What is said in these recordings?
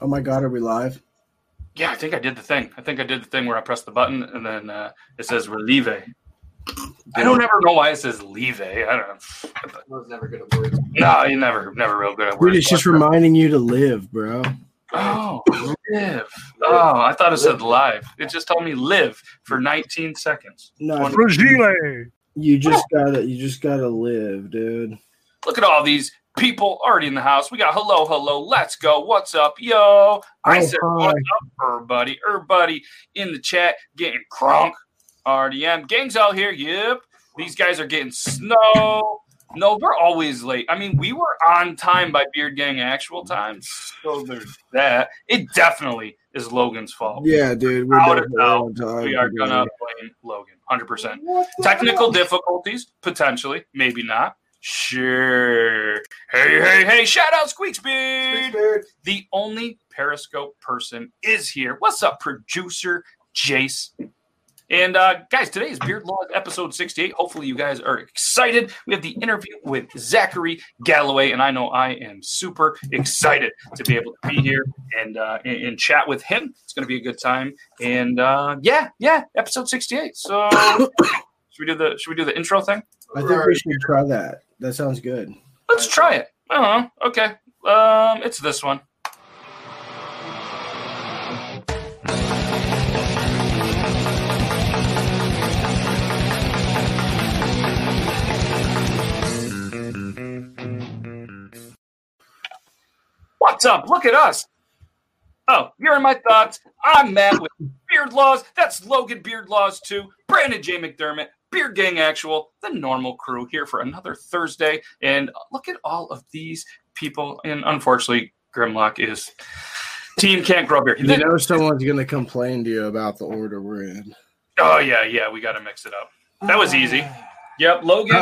Oh my god, are we live? Yeah, I think I did the thing. I think I did the thing where I pressed the button and then uh, it says relieve. I don't ever know why it says leave. I don't know. I was never good at words. No, you never, never real good at Dude, words. it's just reminding you to live, bro. Oh, live. Oh, I thought it said live. It just told me live for 19 seconds. No, Fragile. you just gotta, you just gotta live, dude. Look at all these people already in the house. We got hello, hello, let's go. What's up, yo? I Oh, said, hi. what's up, everybody? Everybody in the chat getting crunk. RDM. Gang's out here. Yep. These guys are getting snow. No, we're always late. I mean, we were on time by Beard Gang actual time. So there's that. It definitely is Logan's fault. Yeah, dude. We're Without a definitely doubt, on time We are gonna blame Logan, hundred percent. Technical difficulties, potentially, maybe not. Sure. Hey, hey, hey! Shout out Squeaksbeard. Beard. The only Periscope person is here. What's up, producer Jace? And uh, guys, today is Beard Laws episode 68. Hopefully, you guys are excited. We have the interview with Zachary Galloway, and I know I am super excited to be able to be here and uh, and, and chat with him. It's going to be a good time. And uh, yeah, yeah, episode 68. So should we do the should we do the intro thing? I think we should try that. That sounds good. Let's try it. I don't know. Okay, um, it's this one. What's up? Look at us. Oh, you're in my thoughts. I'm Matt with Beard Laws. That's Logan Beard Laws too. Brandon J. McDermott, Beard Gang Actual, the normal crew here for another Thursday. And look at all of these people. And unfortunately, Grimlock is team can't grow beard. You know someone's gonna complain to you about the order we're in. Oh yeah, yeah, we got to mix it up. That was easy. Yep, Logan.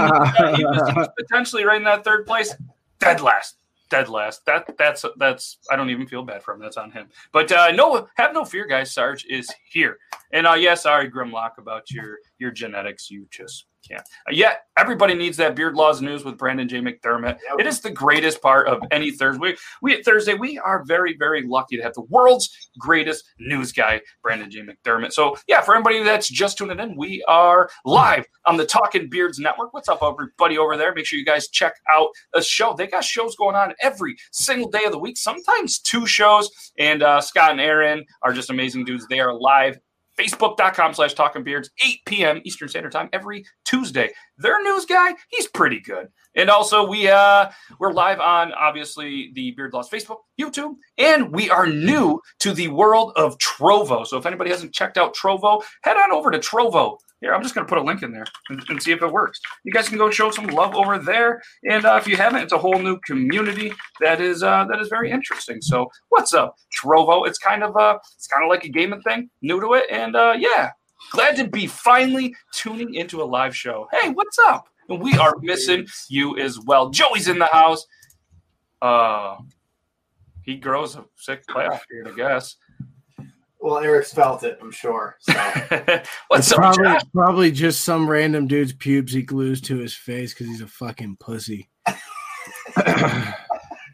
he, was, he was potentially right in that third place. Dead last. Dead last. That that's that's. I don't even feel bad for him. That's on him. But uh, no, have no fear, guys. Sarge is here. And uh, yeah, sorry, Grimlock, about your your genetics. You just can't. Uh, yeah, everybody needs that Beard Laws news with Brandon J. McDermott. It is the greatest part of any Thursday. We, we at Thursday, we are very, very lucky to have the world's greatest news guy, Brandon J. McDermott. So yeah, for anybody that's just tuning in, we are live on the Talking Beards Network. What's up, everybody over there? Make sure you guys check out the show. They got shows going on every single day of the week, sometimes two shows. And uh, Scott and Aaron are just amazing dudes. They are live facebook.com slash talking beards 8 p.m eastern standard time every tuesday. Their news guy he's pretty good. And also we uh we're live on obviously the beard laws facebook youtube and we are new to the world of trovo. So if anybody hasn't checked out trovo head on over to trovo here i'm just going to put a link in there and, and see if it works. You guys can go show some love over there and uh, if you haven't it's a whole new community that is uh that is very interesting. So what's up trovo? It's kind of uh it's kind of like a gaming thing new to it and uh yeah. Glad to be finally tuning into a live show. Hey what's up? And we are missing you as well. Joey's in the house. Uh he grows a sick playoff beard i guess Well, Eric's felt it, I'm sure. So what's it's up probably, Josh? probably just some random dude's pubes he glues to his face because he's a fucking pussy.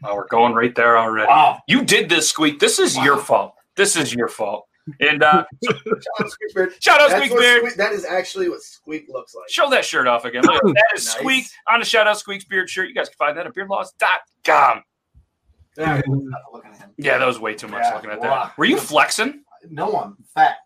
Oh, we're going right there already. wow. You did this, Squeak. This is your fault. This is your fault. And uh, Shout out Squeakbeard. shout out That's Squeak Beard. That is actually what Squeak looks like. Show that shirt off again. Look, that is Nice. Squeak on a shout out Squeak's Beard shirt. You guys can find that at beardlaws.com. Yeah, look at him. Yeah, that was way too much Yeah, looking at wow. that. Were you flexing? No, I'm fat.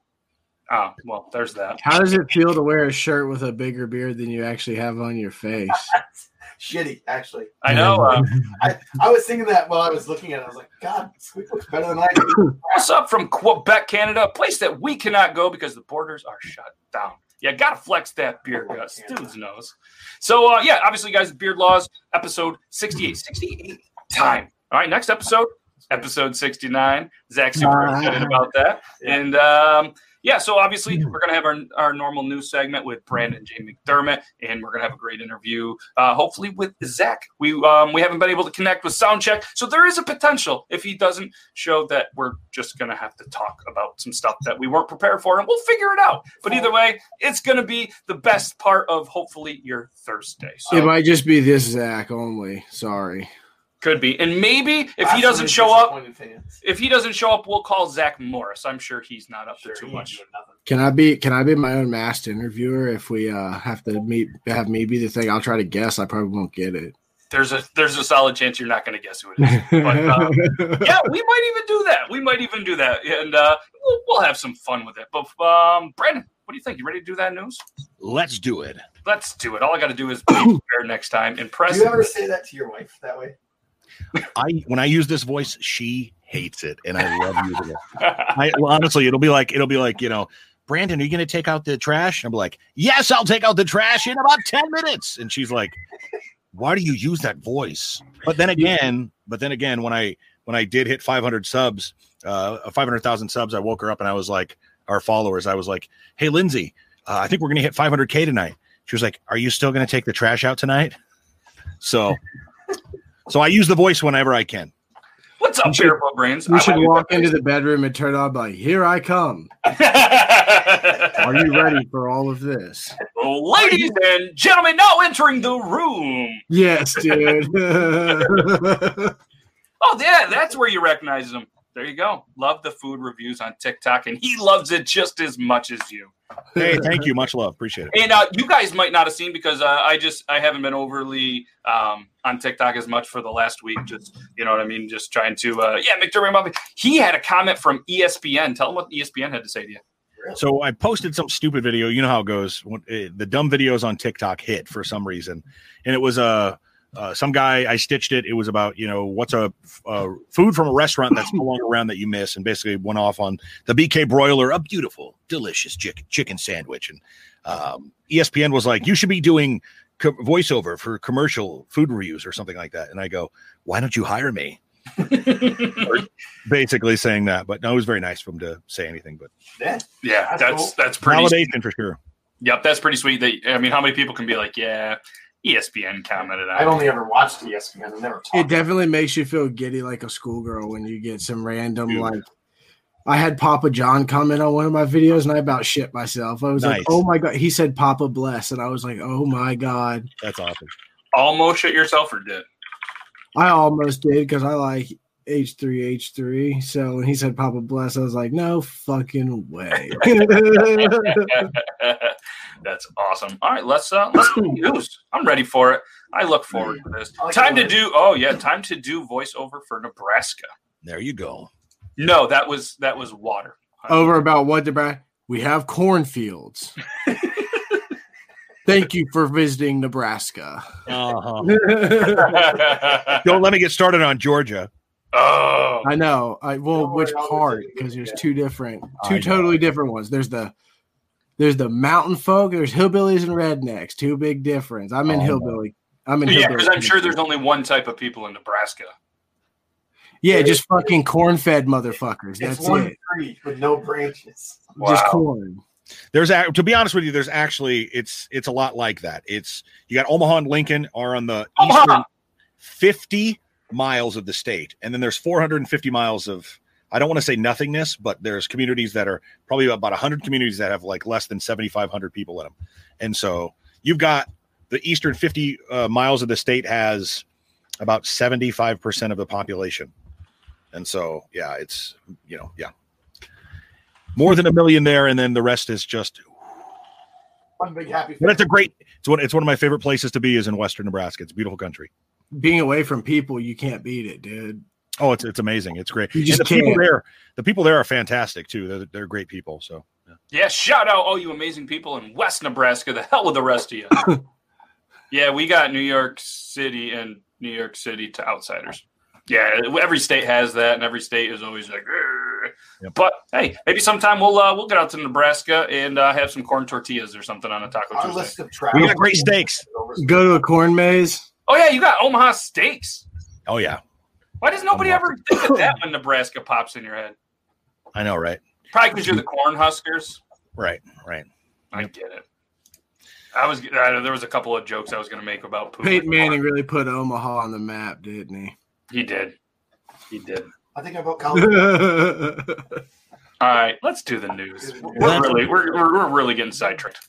Oh, well, there's that. How does it feel to wear a shirt with a bigger beard than you actually have on your face? Shitty, actually. I know. Uh, I, I was thinking that while I was looking at it. I was like, God, Squeak looks better than I do. what's up from Quebec, Canada? A place that we cannot go because the borders are shut down. Yeah, gotta flex that beard, Gus. Dude's nose. So, uh, yeah, obviously, guys, Beard Laws, episode 68. 68 time. All right, next episode, episode 69. Zach's super Ah. excited about that. And um, yeah, so obviously we're gonna have our, our normal news segment with Brandon J. McDermott, and we're gonna have a great interview, uh, hopefully with Zach. We um, we haven't been able to connect with Soundcheck, so there is a potential if he doesn't show that we're just gonna have to talk about some stuff that we weren't prepared for, and we'll figure it out. But either way, it's gonna be the best part of hopefully your Thursday. So It might just be this Zach only. Sorry. Could be, and maybe if he doesn't show up, fans. if he doesn't show up, we'll call Zach Morris. I'm sure he's not up Sure, to too much. ain't doing nothing. Can I be can I be my own masked interviewer if we uh have to meet have me be the thing? I'll try to guess. I probably won't get it. There's a there's a solid chance you're not going to guess who it is. But, uh, yeah, we might even do that. We might even do that, and uh, we'll, we'll have some fun with it. But um, Brandon, what do you think? You ready to do that news? Let's do it. Let's do it. All I got to do is be prepared next time. Impressive. Do Impress. you ever say that to your wife that way? I when I use this voice, she hates it, and I love using it. I well, honestly, it'll be like it'll be like you know, Brandon, are you going to take out the trash? And I'm like, yes, I'll take out the trash in about ten minutes. And she's like, why do you use that voice? But then again, but then again, when I when I did hit 500 subs, uh, 500,000 subs, I woke her up and I was like, our followers, I was like, hey, Lindsay, uh, I think we're going to hit 500k tonight. She was like, are you still going to take the trash out tonight? So, so I use the voice whenever I can. What's up, You should- Bearable Brains? We I should walk into the bedroom and turn on by here I come. Are you ready for all of this? Ladies and gentlemen, now entering the room. Yes, dude. Oh, yeah, that's where you recognize him. There you go. Love the food reviews on TikTok, and he loves it just as much as you. Hey, thank you. Much love. Appreciate it. And uh, you guys might not have seen because uh, I just I haven't been overly um, on TikTok as much for the last week. Just you know what I mean. Just trying to uh, yeah, McDermott. Muffin. He had a comment from ESPN. Tell him what ESPN had to say to you. So I posted some stupid video. You know how it goes. Uh, the dumb videos on TikTok hit for some reason, and it was a uh, some guy. I stitched it. It was about you know what's a uh, food from a restaurant that's no longer around that you miss, and basically went off on the BK broiler, a beautiful, delicious chicken chicken sandwich. And um, ESPN was like, you should be doing co- voiceover for commercial food reviews or something like that. And I go, why don't you hire me? Basically saying that, but no, it was very nice for him to say anything. But Yeah. yeah, That's that's cool. that's pretty. validation for sure. Yep, that's pretty sweet. That I mean, how many people can be like, yeah, ESPN commented I've only ever watched ESPN. I've never it talked. definitely makes you feel giddy like a schoolgirl when you get some random Dude. like I had Papa John comment on one of my videos and I about shit myself. I was Nice. like, "Oh my god!" He said "Papa bless," and I was like, "Oh my god!" That's awesome. Almost shit yourself or did. I almost did because I like H three H three. So when he said "Papa bless," I was like, "No fucking way!" That's awesome. All right, let's uh let's do news. I'm ready for it. I look forward to this. Time to do oh yeah, time to do voiceover for Nebraska. There you go. No, that was that was water. Over about what the Brad? We have cornfields. Thank you for visiting Nebraska. Uh-huh. Don't let me get started on Georgia. Oh, I know. I well, Don't which I'll part? Because there's Yeah. two different, I two know. totally different ones. There's the there's the mountain folk. There's hillbillies and rednecks. Two big difference. I'm in Oh, no. hillbilly. I'm in yeah, hillbilly. because I'm sure there's only one type of people in Nebraska. yeah, just fucking corn-fed motherfuckers. It's That's one it. tree with no branches. Just Wow. corn. There's a, to be honest with you, there's actually it's it's a lot like that. It's you got Omaha and Lincoln are on the Omaha! eastern 50 miles of the state, and then there's 450 miles of I don't want to say nothingness, but there's communities that are probably about 100 communities that have like less than 7,500 people in them, and so you've got the eastern 50 uh, miles of the state has about 75 percent of the population, and so yeah, it's you know yeah. More than a million there, and then the rest is just One big happy. but it's a great. It's one. It's one of my favorite places to be. Is in Western Nebraska. It's a beautiful country. Being away from people, you can't beat it, dude. Oh, it's it's amazing. It's great. You just the people can't. there, the people there are fantastic too. They're they're great people. So yeah. Yeah, shout out all you amazing people in West Nebraska. The hell with the rest of you. yeah, we got New York City and New York City to outsiders. Yeah, every state has that, and every state is always like. Yep. But hey, maybe sometime we'll uh, we'll get out to Nebraska and uh, have some corn tortillas or something on a taco Our Tuesday. list of travel. we got great steaks. Go to a corn maze. Oh yeah, you got Omaha steaks. Oh yeah, Why does nobody Omaha. ever think of that when Nebraska pops in your head? I know, right? Probably because you're the Cornhuskers. Right, right. I Yep. get it. I was uh, there was a couple of jokes I was going to make about poop. Peyton Manning really put Omaha on the map, didn't he? He did. He did. I think I vote Colorado. All right, let's do the news. We're really we're, we're, we're really getting sidetracked.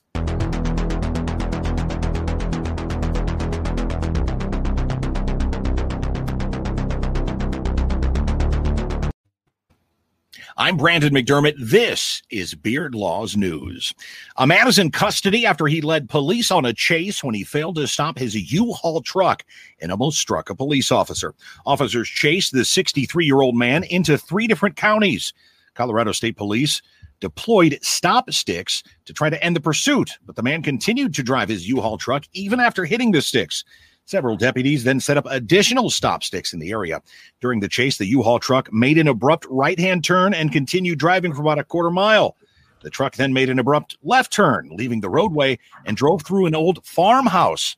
I'm Brandon McDermott. This is Beard Laws News. A man is in custody after he led police on a chase when he failed to stop his U-Haul truck and almost struck a police officer. Officers chased the 63 year old man into three different counties. Colorado State Police deployed stop sticks to try to end the pursuit, but the man continued to drive his U-Haul truck even after hitting the sticks. Several deputies then set up additional stop sticks in the area. During the chase, the U-Haul truck made an abrupt right-hand turn and continued driving for about a quarter mile. The truck then made an abrupt left turn, leaving the roadway and drove through an old farmhouse.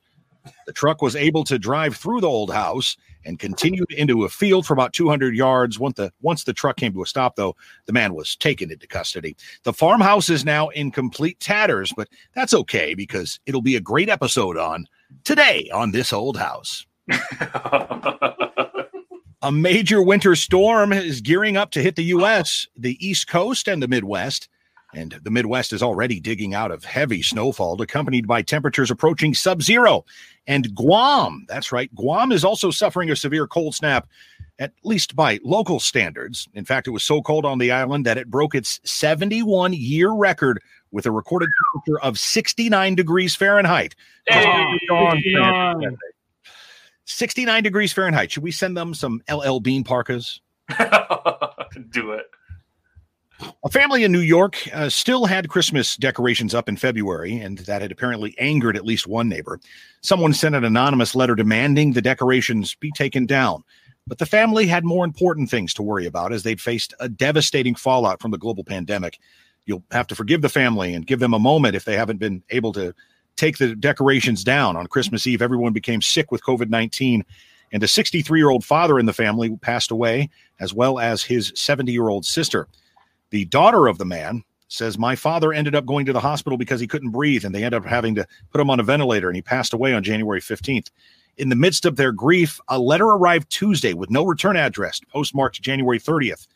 The truck was able to drive through the old house and continued into a field for about 200 yards. Once the once the truck came to a stop, though, the man was taken into custody. The farmhouse is now in complete tatters, but that's okay because it'll be a great episode on today on this old house. A major winter storm is gearing up to hit the U.S., the East Coast, and the Midwest. And the Midwest is already digging out of heavy snowfall, accompanied by temperatures approaching sub zero. And Guam, that's right, Guam is also suffering a severe cold snap, at least by local standards. In fact, it was so cold on the island that it broke its 71 year record with a recorded temperature of 69 degrees Fahrenheit. Hey, John. 69 degrees Fahrenheit. Should we send them some LL Bean parkas? Do it. A family in New York uh, still had Christmas decorations up in February, and that had apparently angered at least one neighbor. Someone sent an anonymous letter demanding the decorations be taken down. But the family had more important things to worry about as they'd faced a devastating fallout from the global pandemic. You'll have to forgive the family and give them a moment if they haven't been able to take the decorations down. On Christmas Eve, everyone became sick with COVID 19, and a 63 year old father in the family passed away, as well as his 70 year old sister. The daughter of the man says, My father ended up going to the hospital because he couldn't breathe, and they ended up having to put him on a ventilator, and he passed away on January 15th. In the midst of their grief, a letter arrived Tuesday with no return address, postmarked January 30th.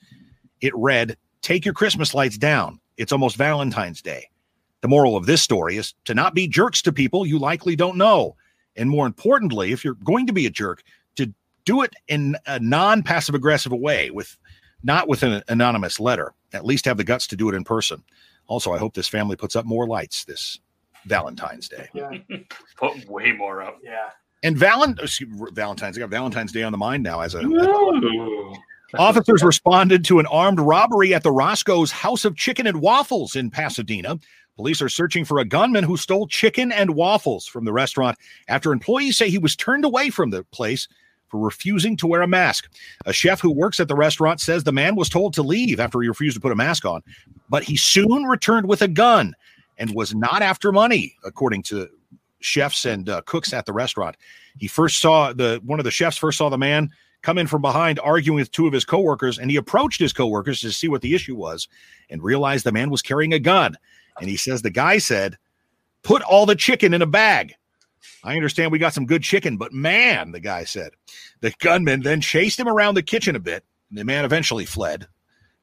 It read, Take your Christmas lights down. It's almost Valentine's Day. The moral of this story is to not be jerks to people you likely don't know. And more importantly, if you're going to be a jerk, to do it in a non passive aggressive way with not with an anonymous letter. At least have the guts to do it in person. Also, I hope this family puts up more lights this Valentine's Day. Yeah. Put way more up. Yeah. And Valent- oh, excuse Valentine's, I got Valentine's Day on the mind now as a Ooh. Officers responded to an armed robbery at the Roscoe's House of Chicken and Waffles in Pasadena. Police are searching for a gunman who stole chicken and waffles from the restaurant after employees say he was turned away from the place for refusing to wear a mask. A chef who works at the restaurant says the man was told to leave after he refused to put a mask on, but he soon returned with a gun and was not after money, according to chefs and uh, cooks at the restaurant. He first saw the one of the chefs first saw the man come in from behind arguing with two of his coworkers and he approached his coworkers to see what the issue was and realized the man was carrying a gun. And he says the guy said put all the chicken in a bag. I understand we got some good chicken but man the guy said. The gunman then chased him around the kitchen a bit. The man eventually fled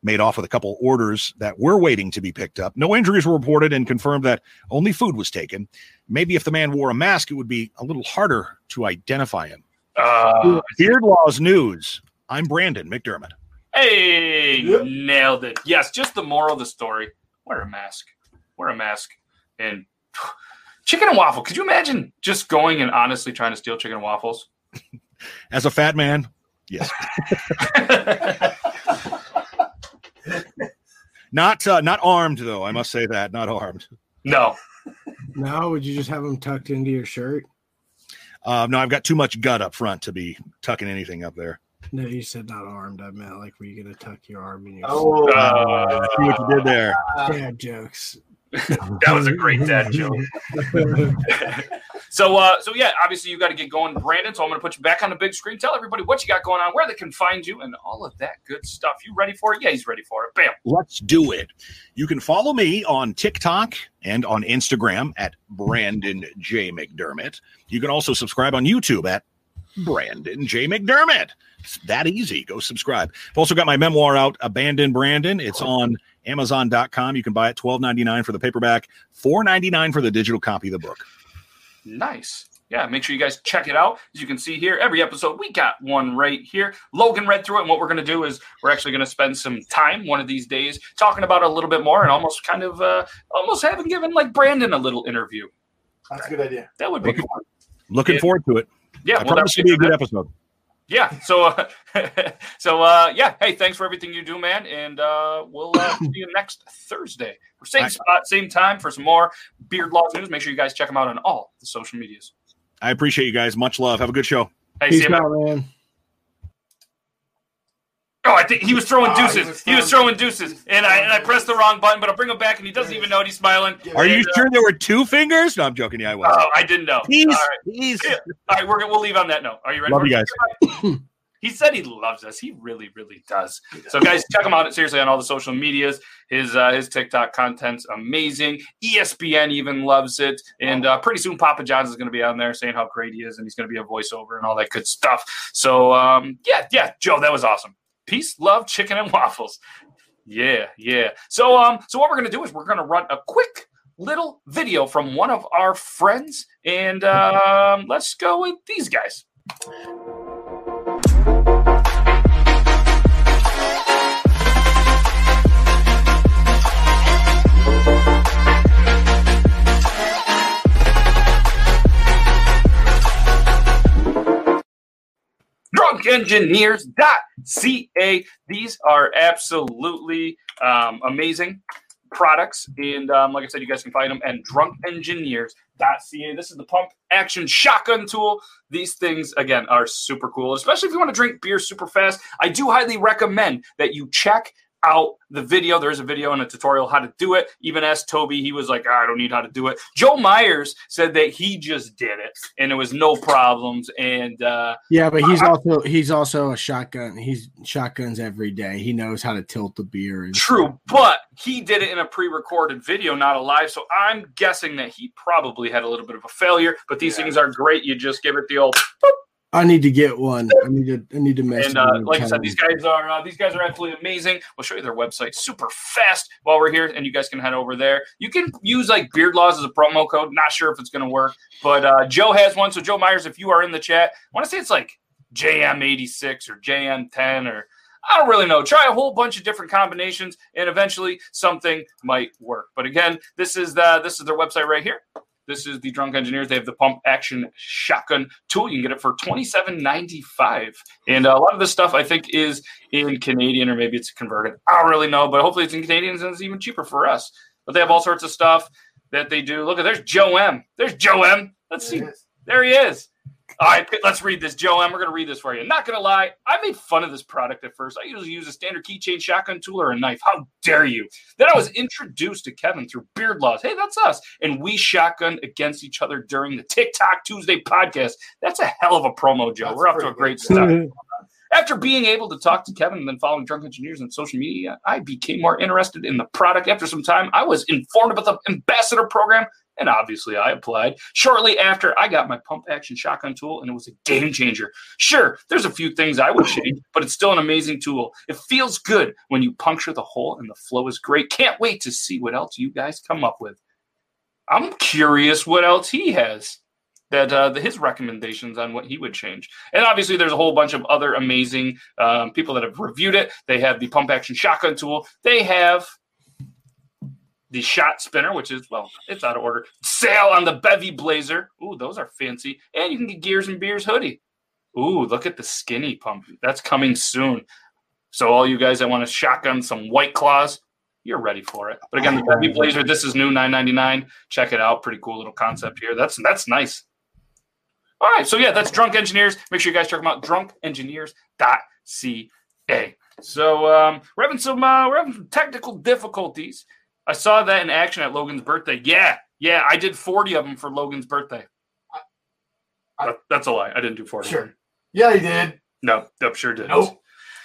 made off with a couple orders that were waiting to be picked up. No injuries were reported and confirmed that only food was taken. Maybe if the man wore a mask it would be a little harder to identify him Uh, Beard Laws News. I'm Brandon McDermott. hey, Yep. nailed it. Yes, just the moral of the story. Wear a mask. Wear a mask. And chicken and waffle. Could you imagine just going and honestly trying to steal chicken and waffles? As a fat man, yes. Not uh, not armed though. I must say that not armed. no. No, would you just have them tucked into your shirt? Um, no, I've got too much gut up front to be tucking anything up there. No, you said not armed. I meant like, were you gonna tuck your arm in your Oh, Uh, See what you did there. dad jokes? That was a great dad joke. so, uh, so yeah, obviously you got to get going, Brandon. So I'm going to put you back on the big screen. Tell everybody what you got going on, where they can find you, and all of that good stuff. You ready for it? Yeah, he's ready for it. Bam. Let's do it. You can follow me on TikTok and on Instagram at Brandon J McDermott. You can also subscribe on YouTube at Brandon J McDermott. It's that easy. Go subscribe. I've also got my memoir out, Abandon Brandon. It's on Amazon.com. You can buy it $12.99 for the paperback, $4.99 for the digital copy of the book. Nice. yeah, make sure you guys check it out. As you can see here, every episode we got one right here. Logan read through it, and what we're going to do is we're actually going to spend some time one of these days talking about it a little bit more and almost kind of uh, almost having given like Brandon a little interview. That's a good idea. That would be Looking- fun. Looking Yeah. forward to it. Yeah, I we'll promise definitely it'll be a good that. episode. Yeah. So, uh, so uh, yeah. Hey, thanks for everything you do, man, and uh, we'll uh, see you next Thursday, same I- spot, same time for some more Beard Laws news. Make sure you guys check them out on all the social medias. I appreciate you guys. Much love. Have a good show. Hey, see Peace you, man. out, man. Oh, I think he was throwing he deuces. was he was throwing deuces, and I and I pressed the wrong button, but I'll bring him back, and he doesn't even know it. He's smiling. Are you And, uh, sure there were two fingers? No, I'm joking. Yeah, I was. Oh, I didn't know. Please, All right, please. Yeah. all right, we're gonna, we'll leave on that note. Are you ready? Love for you it? He said he loves us. He really, really does. So, guys, check him out seriously on all the social medias. His uh, his TikTok content's amazing. ESPN even loves it, and uh, pretty soon Papa John's is going to be on there saying how great he is, and he's going to be a voiceover and all that good stuff. So, um, yeah, yeah, Joe, that was awesome. Peace, love, chicken, and waffles. Yeah, yeah. So, um, so what we're to do is we're to run a quick little video from one of our friends, and um, let's go with these guys. drunkengineers.ca. These are absolutely um, amazing products. And um, like I said, you guys can find them at drunkengineers.ca. This is the pump action shotgun tool. These things, again, are super cool, especially if you want to drink beer super fast. I do highly recommend that you check out the video. There is a video and a tutorial how to do it. Even asked Toby, he was like, I don't need how to do it. Joe Myers said that he just did it and it was no problems. And uh, Yeah, but he's also he's also a shotgun. He's shotguns every day. He knows how to tilt the beer. True, but he did it in a pre-recorded video, not a live. So I'm guessing that he probably had a little bit of a failure. But these Yeah. things are great. You just give it the old, I need to get one. I need to I need to mess. and uh, like I said, these guys are uh, these guys are absolutely amazing. We'll show you their website super fast while we're here, and you guys can head over there. You can use like Beard Laws as a promo code. Not sure if it's going to work, but uh, Joe has one. So Joe Myers, if you are in the chat, I want to say it's like JM86 or JM10 or I don't really know. Try a whole bunch of different combinations, and eventually something might work. But again, this is the this is their website right here. This is the Drunk Engineers. They have the pump action shotgun tool. You can get it for twenty seven ninety five, and uh, a lot of this stuff I think is in Canadian or maybe it's converted. I don't really know, but hopefully it's in Canadian and it's even cheaper for us. But they have all sorts of stuff that they do. Look at there's Joe M. There's Joe M. Let's see. There he is. All right, let's read this. Joe M, we're going to read this for you. Not going to lie, I made fun of this product at first. I usually use a standard keychain shotgun tool or a knife. How dare you? Then I was introduced to Kevin through Beard Laws. Hey, that's us. And we shotgun against each other during the TikTok Tuesday podcast. That's a hell of a promo, Joe. That's we're off to a great good. start. After being able to talk to Kevin and then following Drunk Engineers on social media, I became more interested in the product. After some time, I was informed about the ambassador program, and obviously I applied. Shortly after, I got my pump action shotgun tool, and it was a game changer. Sure, there's a few things I would change, but it's still an amazing tool. It feels good when you puncture the hole, and the flow is great. Can't wait to see what else you guys come up with. I'm curious what else he has that uh, the, his recommendations on what he would change. And obviously, there's a whole bunch of other amazing um, people that have reviewed it. They have the pump action shotgun tool. They have the shot spinner, which is well, it's out of order. Sale on the Bevy Blazer. Ooh, those are fancy. And you can get Gears and Beers hoodie. Ooh, look at the skinny pump. That's coming soon. So all you guys that want to shotgun some white claws, you're ready for it. But again, the Bevy Blazer, this is new, 9.99. Check it out. Pretty cool little concept here. That's that's nice. All right, so yeah, that's Drunk Engineers. Make sure you guys check them out. Drunkengineers.ca. So um, we're having some uh, we're having some technical difficulties. I saw that in action at Logan's birthday. Yeah, yeah, I did 40 of them for Logan's birthday. I- That- that's a lie. I didn't do 40. Sure. Yeah, he did. No, nope, sure didn't. Nope.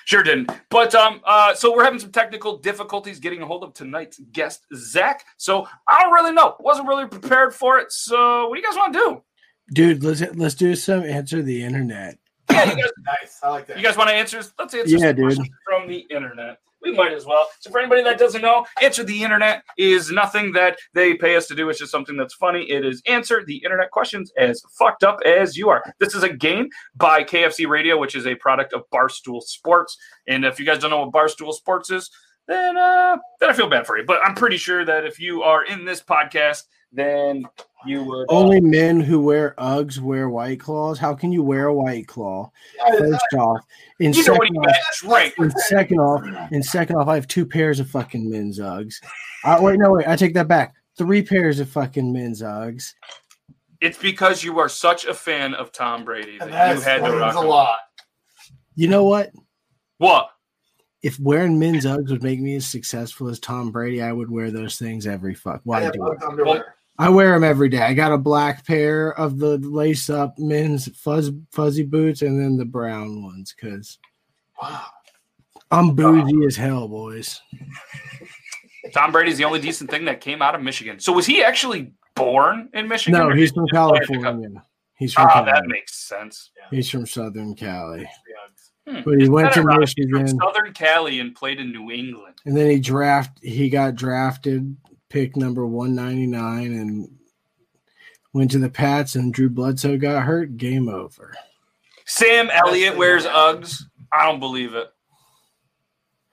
Sure didn't. But um, uh, so we're having some technical difficulties getting a hold of tonight's guest, Zach. So I don't really know. Wasn't really prepared for it. So what do you guys want to do? Dude, let's let's do some answer the internet. Yeah, you guys, Nice. I like that. you guys want to answer? Let's answer Yeah, some dude. questions from the internet. We might as well. So, for anybody that doesn't know, Answer the Internet is nothing that they pay us to do. It's just something that's funny. It is answer the internet questions as fucked up as you are. This is a game by KFC Radio, which is a product of Barstool Sports. And if you guys don't know what Barstool Sports is, then uh, then I feel bad for you. But I'm pretty sure that if you are in this podcast, then you would uh, Only men who wear Uggs wear White Claws. How can you wear a White Claw? First off, and you know what second off, got. Right. and second off, and second off, I have two pairs of fucking men's Uggs. Uh, wait, no, wait, I take that back. Three pairs of fucking men's Uggs. It's because you are such a fan of Tom Brady that And you had to explains rock a lot. You know what? What? If wearing men's Uggs would make me as successful as Tom Brady, I would wear those things every fuck. I Why have do it? Ugg underwear. I wear them every day. I got a black pair of the lace up men's fuzz fuzzy boots and then the brown ones because Wow. I'm bougie as hell, boys. Tom Brady's the only decent thing that came out of Michigan. So was he actually born in Michigan? No, he's from he just land in the California. He's from Ah, that makes sense. He's from Southern Cali. Hmm. But he Isn't went to ironic? From Michigan. Southern Cali and played in New England. And then he draft he got drafted pick number 199 and went to the Pats and Drew Bledsoe got hurt. Game over. Sam Elliott wears Uggs. I don't believe it.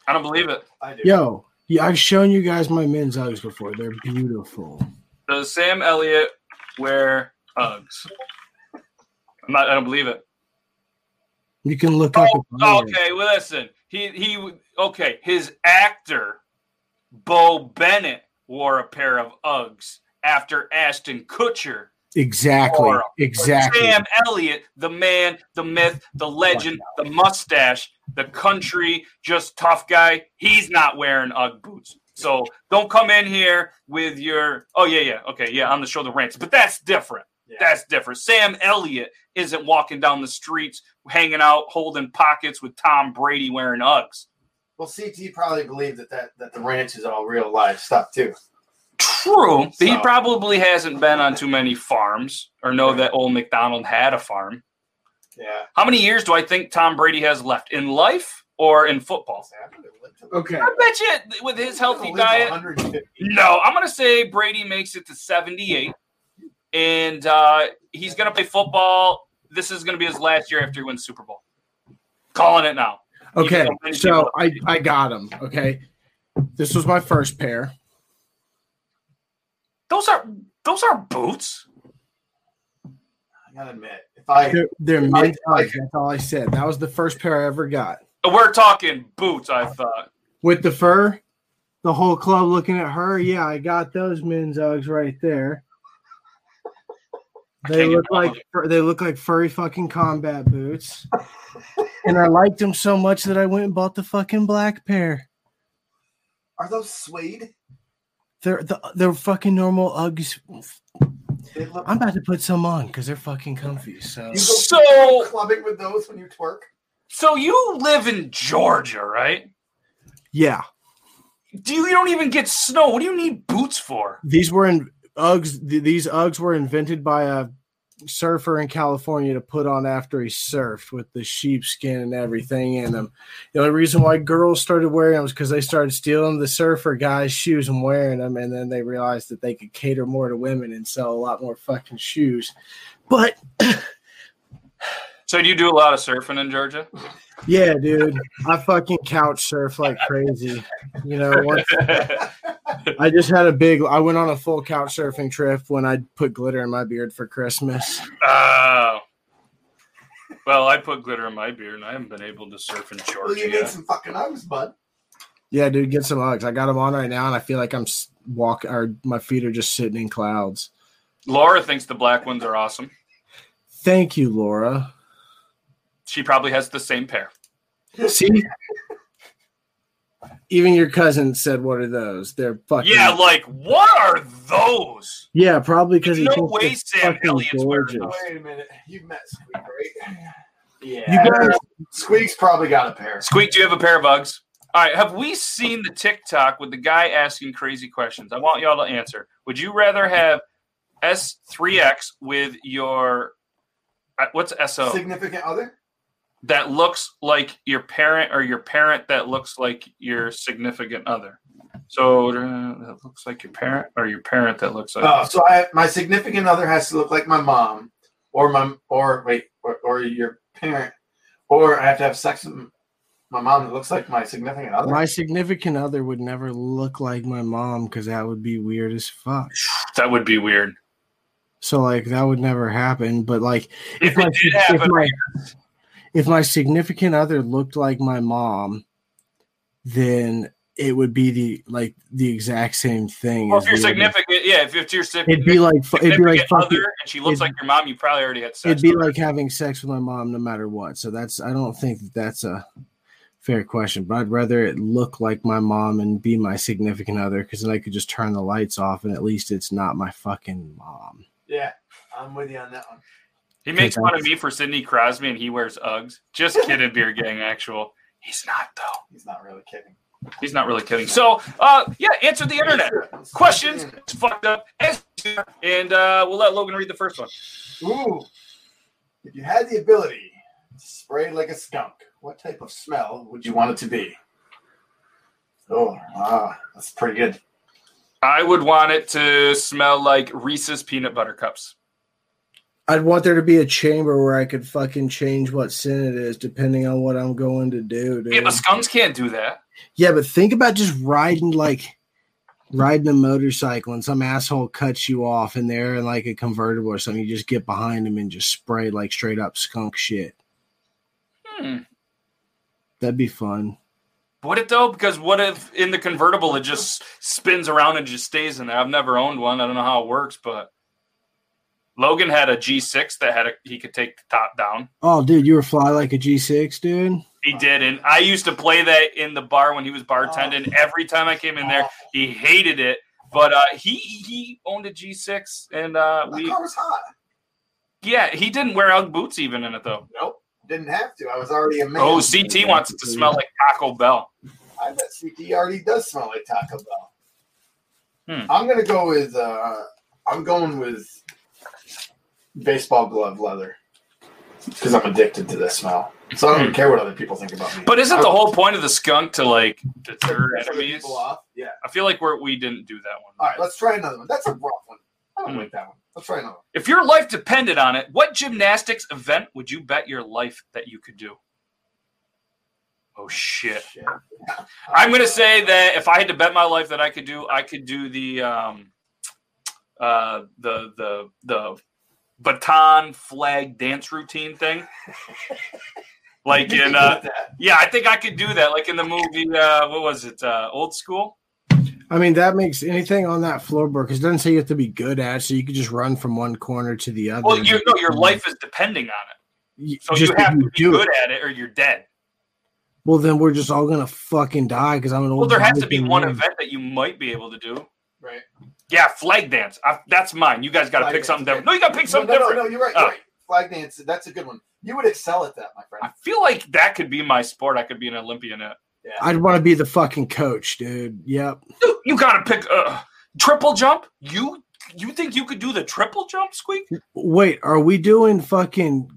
I don't believe it. I do. Yo, yeah, I've shown you guys my men's Uggs before. They're beautiful. Does Sam Elliott wear Uggs? I'm not. I don't believe it. You can look up. Oh, if I wear. okay. Well, listen. He he. Okay. His actor, Beau Bennett, wore a pair of Uggs after Ashton Kutcher. Exactly. Or- Exactly. Sam Elliott, the man, the myth, the legend, the mustache, the country, just tough guy. He's not wearing Ugg boots. So don't come in here with your oh yeah yeah okay yeah on the shoulder rants, but that's different. Yeah. That's different. Sam Elliott isn't walking down the streets, hanging out, holding pockets with Tom Brady wearing Uggs. Well, CT probably believed that, that that the ranch is all real life stuff too. True, but he probably hasn't been on too many farms or know that old McDonald had a farm. Yeah. How many years do I think Tom Brady has left in life or in football? Okay. I bet you with his healthy diet. No, I'm going to say Brady makes it to 78, and uh, he's going to play football. This is going to be his last year after he wins Super Bowl. Calling it now. Okay. Even though many So I I got them. Okay. This was my first pair. Those are those are boots. I gotta admit, if I They're, they're I- mint I- That's all I said. That was the first pair I ever got. We're talking boots. I thought. With the fur, the whole club looking at her. Yeah, I got those men's Uggs right there. I They look like fur- they look like furry fucking combat boots. and I liked them so much that I went and bought the fucking black pair. are those suede? They're the, they're fucking normal Uggs. Look. I'm about to put some on because they're fucking comfy. So you go, So- clubbing with those when you twerk. So you live in Georgia, right? yeah, Do you, you don't even get snow? What do you need boots for? these were in Uggs. th- These Uggs were invented by a surfer in California to put on after he surfed with the sheepskin and everything in them. The only reason why girls started wearing them was because they started stealing the surfer guys' shoes and wearing them, and then they realized that they could cater more to women and sell a lot more fucking shoes. But So do you do a lot of surfing in Georgia? yeah, dude, I fucking couch surf like crazy. You know, once I just had a big. I went on a full couch surfing trip when I put glitter in my beard for Christmas. Oh. well, I put glitter in my beard, and I haven't been able to surf in Georgia. Well, you need some fucking Uggs, bud. Yeah, dude, get some Uggs. I got them on right now, and I feel like I'm s- walk or my feet are just sitting in clouds. Laura thinks the black ones are awesome. Thank you, Laura. She probably has the same pair. See, even your cousin said, "What are those?" They're fucking. Yeah, like what are those? yeah, probably because he No thinks way they're Sam fucking Elliott's wearing gorgeous. Wait a minute. You've met Squeak, right? Yeah. You guys, Squeak's probably got a pair. Squeak, do you have a pair of Uggs? All right, have we seen the TikTok with the guy asking crazy questions? I want y'all to answer. Would you rather have S3X with your uh, what's SO? Significant other? That looks like your parent or your parent that looks like your significant other. So uh, that looks like your parent or your parent that looks like. Oh, so I my significant other has to look like my mom, or my or wait, or, or your parent, or I have to have sex with my mom that looks like my significant other. My significant other would never look like my mom because that would be weird as fuck. that would be weird. So like that would never happen. But like If if my, it did if happen, my if my significant other looked like my mom, then it would be the like the exact same thing. well, as if you're the other- significant, yeah, if it's your It'd be like fu- it'd be like significant fucking, other and she looks it'd- like your mom, you probably already had sex. it'd be with her. like having sex with my mom no matter what. So that's I don't think that that's a fair question, but I'd rather it look like my mom and be my significant other because then I could just turn the lights off and at least it's not my fucking mom. yeah, I'm with you on that one. He makes fun of me for Sidney Crosby and he wears Uggs. Just kidding, beer gang. Actual, he's not though. He's not really kidding. He's not really kidding. So, uh, yeah, answer the internet questions. It's fucked up, and uh, we'll let Logan read the first one. Ooh, if you had the ability to spray like a skunk, what type of smell would you want it to be? Oh, ah, that's pretty good. I would want it to smell like Reese's peanut butter cups. I'd want there to be a chamber where I could fucking change what sin it is depending on what I'm going to do. Dude. Yeah, but skunks can't do that. Yeah, but think about just riding like riding a motorcycle and some asshole cuts you off in there in like a convertible or something. You just get behind him and just spray like straight up skunk shit. Hmm. That'd be fun. Would it though? Because what if in the convertible it just spins around and just stays in there? I've never owned one. I don't know how it works, but Logan had a G6 that had a he could take the top down. Oh, dude, you were fly like a G6, dude. He did, and I used to play that in the bar when he was bartending. Every time I came in there, he hated it. But uh, he he owned a G6, and uh, My we car was hot. yeah he didn't wear Ugg boots even in it though. Nope, didn't have to. I was already a man. Oh, CT wants it to smell like Taco Bell. I bet CT already does smell like Taco Bell. Hmm. I'm gonna go with. uh I'm going with baseball glove leather because I'm addicted to this smell. So I don't even care what other people think about me. But isn't the whole point of the skunk to like deter enemies? Yeah. I feel like we're we didn't do that one. All right, let's try another one. That's a rough one. I don't Hmm. like that one. Let's try another one. If your life depended on it, what gymnastics event would you bet your life that you could do? Oh shit. Shit. I'm gonna say that if I had to bet my life that I could do, I could do the um uh the the the baton flag dance routine thing. Like in uh yeah, I think I could do that. Like in the movie uh what was it? Uh old school? I mean, that makes anything on that floorboard because it doesn't say you have to be good at, so you could just run from one corner to the other. Well you no, your life is depending on it. So just you have to be do good it. at it or you're dead. Well, then we're just all gonna fucking die because I'm an old. Well, there has to be one man. event that you might be able to do. Right. Yeah, flag dance. I, that's mine. You guys got to pick dance, something okay. different. No, you got to pick something no, no, different. no, you're right. You're Oh. right. Flag dance. That's a good one. You would excel at that, my friend. I feel like that could be my sport. I could be an Olympian at. Yeah. I'd want to be the fucking coach, dude. Yep. Dude, you got to pick uh, triple jump. You you think you could do the triple jump, Squeak? Wait, are we doing fucking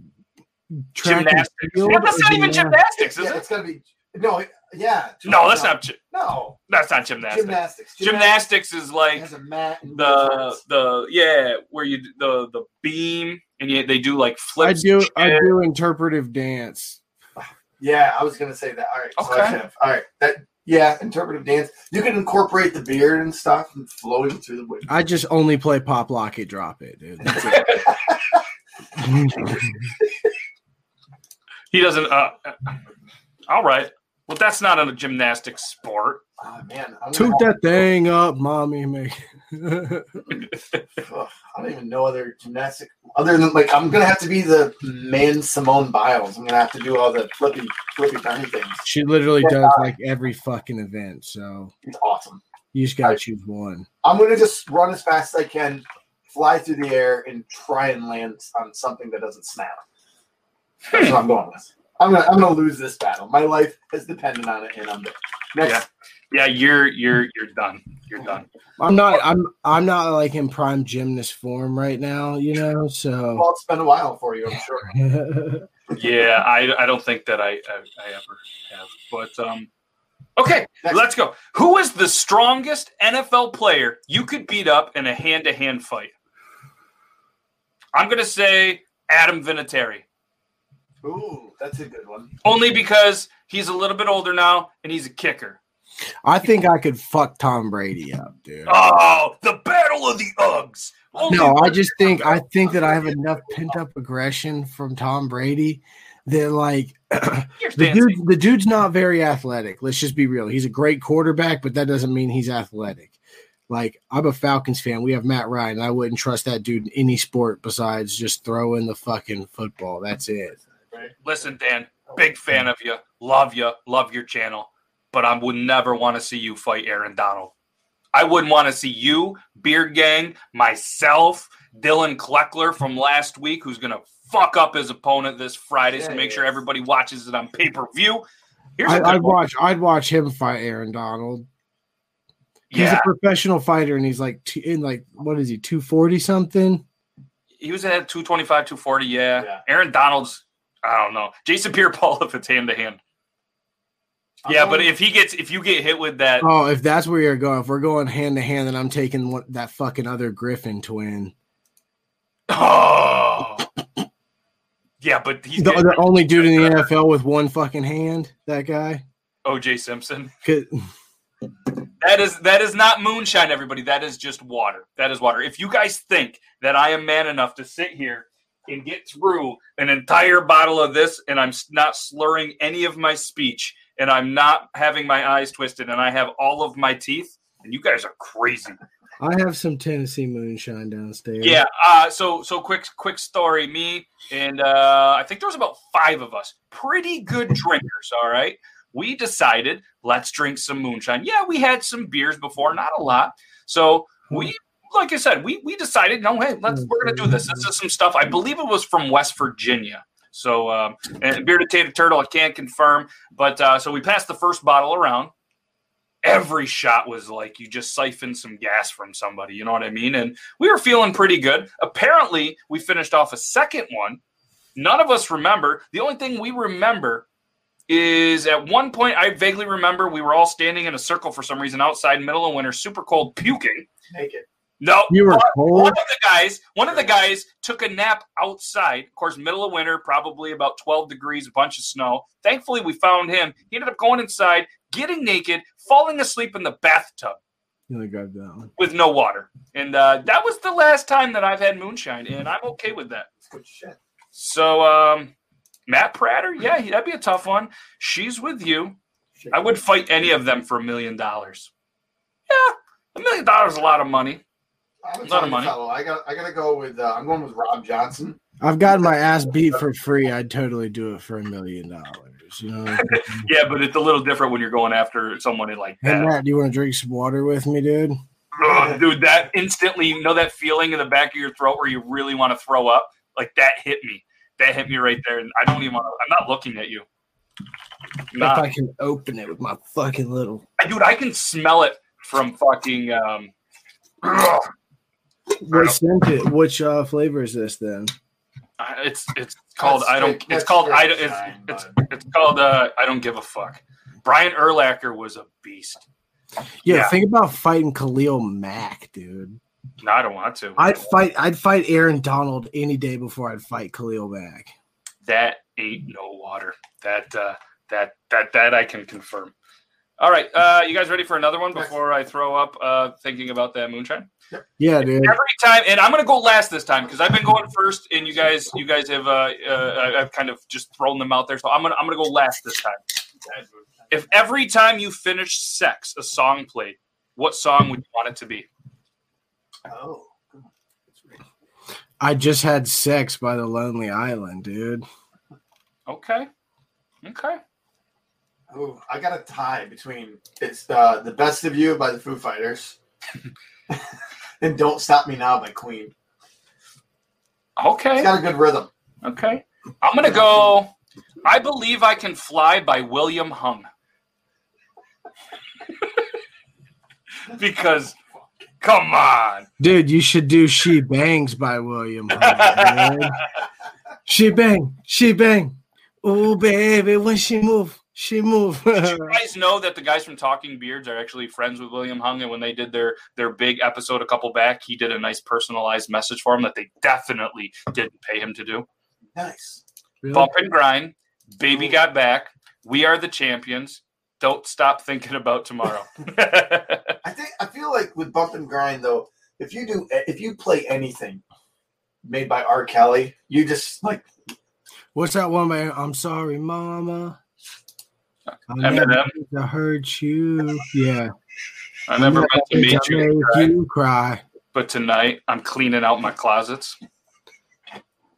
track and Gymnastics. field Yeah, that's not even gymnastics? gymnastics, is yeah, it? it's gonna be no. Yeah. No, that's not. gy- No. That's not gymnastics. Gymnastics. Gymnastics is like has a mat. The the yeah where you the the beam and you, they do like flips. I do. I do interpretive dance. Yeah, I was gonna say that. All right. So Okay. I should have. All right. That. Yeah, interpretive dance. You can incorporate the beard and stuff and flowing through the wind. I just only play pop, lock it, drop it, dude. That's it. He doesn't. Uh, all right. Well, that's not a gymnastics sport. Oh man, I'm Toot gonna that thing up, mommy. Me. I don't even know other gymnastic other than like I'm gonna have to be the man Simone Biles. I'm gonna have to do all the flippy flippy turny things. she literally does like every fucking event. So It's awesome. you just gotta choose one. I'm gonna just run as fast as I can, fly through the air, and try and land on something that doesn't snap. That's hmm. what I'm going with. I'm gonna I'm gonna lose this battle. My life is dependent on it, and I'm dead. Next, Yeah. Yeah, you're you're you're done. You're done. I'm not. I'm. I'm not like in prime gymnast form right now. You know. So. well, it's been a while for you, I'm sure. Yeah, I, I don't think that I, I, I ever have. But um, okay, Next. let's go. Who is the strongest NFL player you could beat up in a hand to hand fight? I'm going to say Adam Vinatieri, Ooh, that's a good one. only because he's a little bit older now and he's a kicker. I think I could fuck Tom Brady up, dude. Oh, the battle of the Uggs. Only No, I just think I think that I have enough pent up aggression from Tom Brady that like the dude the dude's not very athletic. Let's just be real. He's a great quarterback, but that doesn't mean he's athletic. Like I'm a Falcons fan. We have Matt Ryan. I wouldn't trust that dude in any sport besides just throwing the fucking football. That's it. Listen, Dan, big fan of you. Love you. Love your channel. But I would never want to see you fight Aaron Donald. I wouldn't want to see you, Beard Gang, myself, Dylan Kleckler from last week, who's going to fuck up his opponent this Friday. so make sure everybody watches it on pay per view. Here's a I, I'd watch. I'd watch him fight Aaron Donald. He's Yeah, a professional fighter, and he's like two, in like what is he two forty something? he was at 225, 240. Yeah. Yeah. Aaron Donald's, I don't know. Jason Pierre Paul, if it's hand to hand. Yeah, but if he gets, if you get hit with that, Oh, if that's where you're going, if we're going hand to hand, then I'm taking what, that fucking other Griffin twin. oh. Yeah, but he's The, the only dude in the NFL with one fucking hand. That guy. OJ Simpson. that is that is not moonshine, everybody. That is just water. That is water. If you guys think that I am man enough to sit here and get through an entire bottle of this, and I'm not slurring any of my speech, and I'm not having my eyes twisted, and I have all of my teeth, and you guys are crazy. I have some Tennessee moonshine downstairs. Yeah. Uh, so so quick quick story. Me and uh, I think there was about five of us. Pretty good drinkers. All right. We decided let's drink some moonshine. Yeah, we had some beers before, not a lot. So we, like I said, we we decided no, hey, let's we're gonna do this. This is some stuff. I believe it was from West Virginia. So um, and bearded tater turtle, I can't confirm, but uh, so we passed the first bottle around every shot was like you just siphoned some gas from somebody, you know what I mean? And we were feeling pretty good. Apparently, we finished off a second one. None of us remember. The only thing we remember is at one point, I vaguely remember we were all standing in a circle for some reason outside, middle of winter, super cold, puking. naked. No, You were one cold. of the guys, one of the guys took a nap outside. Of course, middle of winter, probably about 12 degrees, a bunch of snow. Thankfully, we found him. He ended up going inside, getting naked, falling asleep in the bathtub You only grabbed that one. with no water. And uh, that was the last time that I've had moonshine, and I'm okay with that. Good shit. So, um, Matt Prater, yeah, that'd be a tough one. She's with you. Shit. I would fight any of them for a million dollars. Yeah, a million dollars is a lot of money. I'm a lot of money. fellow. I got. I gotta go with. Uh, I'm going with Rob Johnson. I've gotten my ass beat for free. I'd totally do it for a million dollars. You know. I'm? Yeah, but it's a little different when you're going after someone like hey that. Matt, do you want to drink some water with me, dude? Ugh, dude, that instantly, you know that feeling in the back of your throat where you really want to throw up? Like that hit me. That hit me right there. And I don't even want to, I'm not looking at you. Nah. If I can open it with my fucking little. Dude, I can smell it from fucking. Um, ugh. What scent it? Which uh, flavor is this then? it's it's called That's I don't. straight- It's called I straight don't. It's it's, it's called uh, I don't give a fuck. Brian Urlacher was a beast. Yeah, Yeah. think about fighting Khalil Mack, dude. No, I don't want to. I'd fight. I'd fight Aaron Donald any day before I'd fight Khalil Mack. that ain't no water. That uh, that that that I can confirm. All right, uh, you guys ready for another one before I throw up uh, thinking about that moonshine? Yeah, dude. Every time, and I'm gonna go last this time because I've been going first, and you guys, you guys have, uh, uh, I've kind of just thrown them out there, so I'm gonna, I'm gonna go last this time. If every time you finish sex, a song played, what song would you want it to be? Oh. I just had sex by the Lonely Island, dude. Okay, okay. Ooh, I got a tie between it's uh, the best of you by the Foo Fighters and Don't Stop Me Now by Queen. Okay. It's got a good rhythm. Okay. I'm going to go I Believe I Can Fly by William Hung. because, come on. Dude, you should do "She Bangs" by William. Hung, she bang, she bang. Oh baby, when she move, she moved. Did you guys know that the guys from Talking Beards are actually friends with William Hung? And when they did their their big episode a couple back, he did a nice personalized message for him that they definitely didn't pay him to do. Nice. Really? Bump and grind. Baby oh. got back. We are the champions. Don't stop thinking about tomorrow. I think I feel like with bump and grind though, if you do if you play anything made by R. Kelly, you just like What's that one man? I'm sorry, mama. I Eminem. to hurt you. Yeah. I never meant to meet you, made cry, you cry. but tonight I'm cleaning out my closets.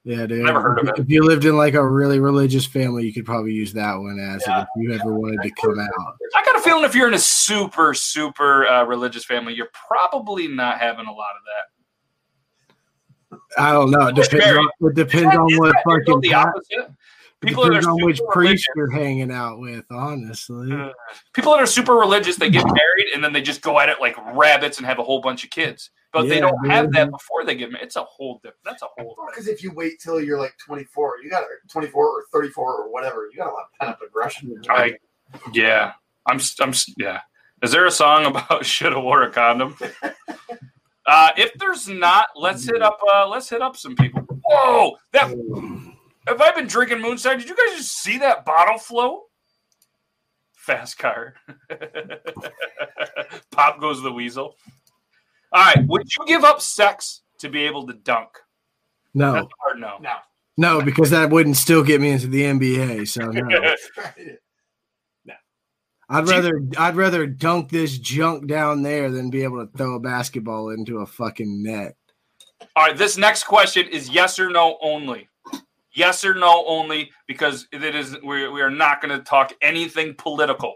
Yeah, dude. Never heard of it. If you lived in like a really religious family, you could probably use that one as Yeah. if you ever wanted to come out. I got a feeling if you're in a super, super uh, religious family, you're probably not having a lot of that. I don't know. It depends on, it depends on what that, you know, fucking the opposite. It People that are depends on which priest religious, you're hanging out with, honestly. Uh, people that are super religious, they get married and then they just go at it like rabbits and have a whole bunch of kids. But they don't have dude. that before they get married. It's a whole different. That's a whole. Different. Because if you wait till you're like 24, you got 24 or 34 or whatever, you got a lot of pent up aggression. I, yeah, I'm. s- I'm. Yeah. Is there a song about should have wore a condom? Uh, if there's not, let's hit up. Uh, let's hit up some people. Whoa! That have I been drinking moonshine? Did you guys just see that bottle float? Fast car. Pop goes the weasel. All right. Would you give up sex to be able to dunk? No, hard no. No. no, because that wouldn't still get me into the NBA. So no. No. I'd rather I'd rather dunk this junk down there than be able to throw a basketball into a fucking net. All right, this next question is yes or no only. Yes or no only because it is we, we are not going to talk anything political.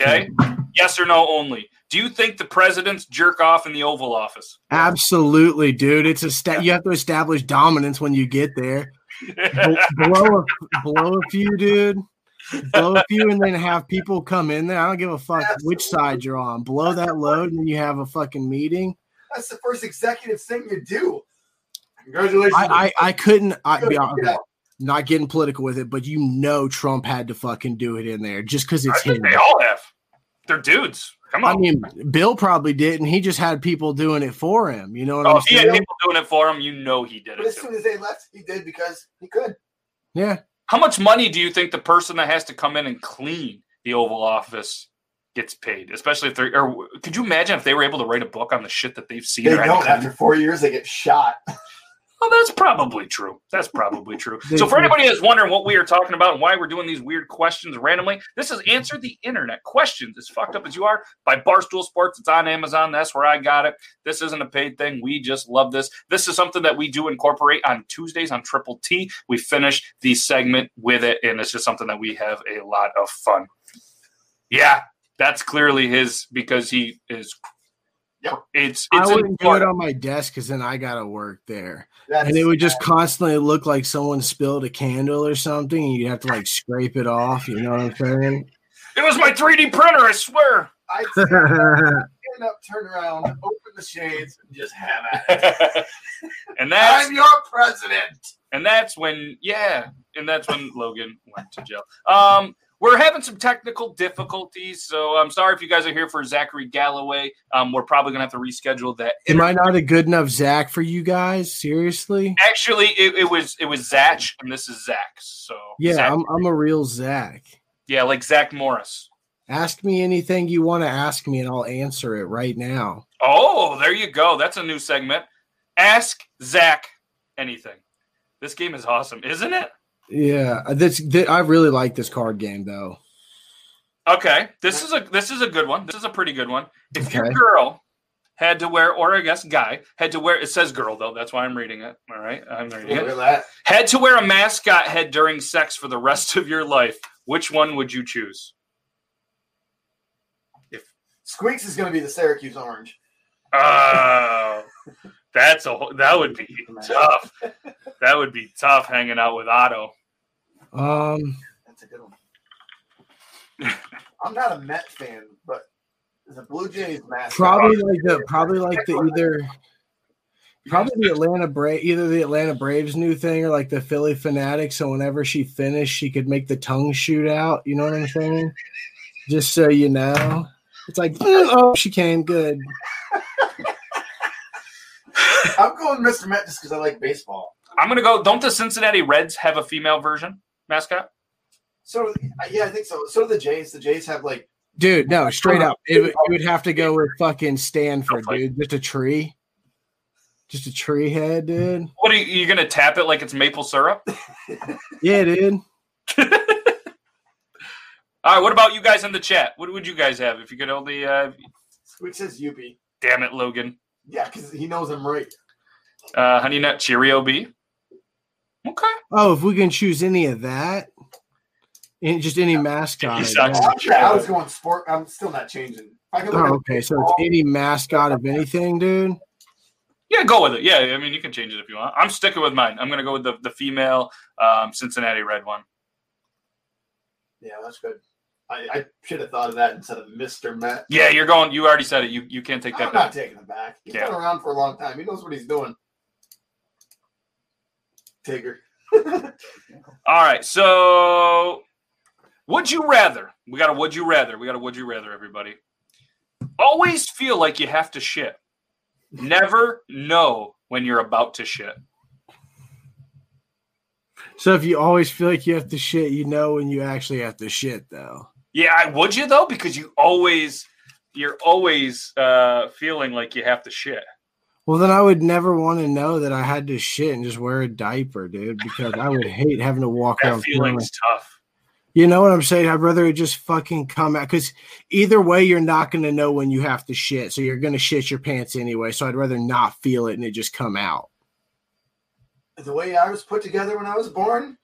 Okay? Yes or no only. Do you think the presidents jerk off in the Oval Office? Absolutely, dude. It's a sta- you have to establish dominance when you get there. Blow a blow a few, dude. Blow a few, and then have people come in there. I don't give a fuck which side you're on. Blow that load, and then you have a fucking meeting. That's the first executive thing you do. Congratulations. I I, I couldn't. I be honest, yeah. not getting political with it, but you know Trump had to fucking do it in there just because it's think him. they all have. They're dudes. Come on. I mean, Bill probably didn't. He just had people doing it for him. You know what oh, I'm if he had saying? people doing it for him, you know he did but it as too. soon as they left, he did because he could. Yeah. How much money do you think the person that has to come in and clean the Oval Office gets paid? Especially if they're, or could you imagine if they were able to write a book on the shit that they've seen? They or had to don't. After four years, they get shot. Well, that's probably true. That's probably true. So, for anybody that's wondering what we are talking about and why we're doing these weird questions randomly, this is mm-hmm. Answer the Internet Questions. As fucked up as you are by Barstool Sports. It's on Amazon. That's where I got it. This isn't a paid thing. We just love this. This is something that we do incorporate on Tuesdays on Triple T. We finish the segment with it, and it's just something that we have a lot of fun. Yeah, that's clearly his because he is. Yep. It's I it's in wouldn't do it on my desk because then I gotta work there, That's, and it would just constantly look like someone spilled a candle or something, and you'd have to like scrape it off. You know what I'm saying? It was my 3D printer. I swear. I'd stand up, turn around, open the shades, and just have it. and that's I'm your president. and that's when yeah, and that's when Logan went to jail. Um, we're having some technical difficulties, so I'm sorry if you guys are here for Zachary Galloway. Um, we're probably gonna have to reschedule that. Am I not a good enough Zach for you guys? Seriously? Actually, it, it was it was Zach, and this is Zach. So Yeah, Zach- I'm I'm a real Zach. yeah, like Zach Morris. Ask me anything you want to ask me, and I'll answer it right now. Oh, there you go. That's a new segment. Ask Zach anything. This game is awesome, isn't it? Yeah, uh, this, th- I really like this card game though. Okay, this is a this is a good one. This is a pretty good one. If your girl had to wear, or I guess guy had to wear, it says girl though. That's why I'm reading it. All right, I'm reading Look it. that. Had to wear a mascot head during sex for the rest of your life. Which one would you choose? If Squeaks is going to be the Syracuse Orange. Oh, that's a that would be tough. That would be tough hanging out with Otto. Um, That's a good one. I'm not a Met fan, but the Blue Jays mascot. probably like the probably like the either Probably the Atlanta Brave, either the Atlanta Braves new thing or like the Phillie Phanatic. So whenever she finished, she could make the tongue shoot out. You know what I'm saying? Just so you know, it's like, oh, she came good. I'm going Mr. Met just because I like baseball. I'm gonna go. Don't the Cincinnati Reds have a female version mascot? So yeah, I think so. So do the Jays. The Jays have like Dude, no, straight up, it, would- it would have to go with fucking Stanford, dude. Just a tree, just a tree head, dude. What are you, you gonna tap it like it's maple syrup? Yeah, dude. All right. What about you guys in the chat? What would you guys have if you could only? Uh, which says Yuppie. damn it, Logan. Yeah, because he knows I'm right. Uh, Honey Nut Cheerio B. Okay. Oh, if we can choose any of that, and just any mascot. You yeah. I was going sport. I'm still not changing. I can look Oh, okay, so it's any mascot of anything, dude. Yeah, go with it. Yeah, I mean, you can change it if you want. I'm sticking with mine. I'm gonna go with the the female um, Cincinnati Red one. Yeah, that's good. I, I should have thought of that instead of Mr. Met. Yeah, you're going. You already said it. You you can't take that. I'm that not taking it back. He's Yeah. been around for a long time. He knows what he's doing. Tigger. All right. So, would you rather? We got a would you rather. We got a would you rather. Everybody. Always feel like you have to shit. Never know when you're about to shit. So if you always feel like you have to shit, you know when you actually have to shit, though. Yeah, I- would you though? Because you always, you're always uh, feeling like you have to shit. Well, then I would never want to know that I had to shit and just wear a diaper, dude, because I would hate having to walk That around. feeling feeling's like- tough. You know what I'm saying? I'd rather just fucking come out because either way, you're not going to know when you have to shit. So you're going to shit your pants anyway. So I'd rather not feel it and it just come out. The way I was put together when I was born,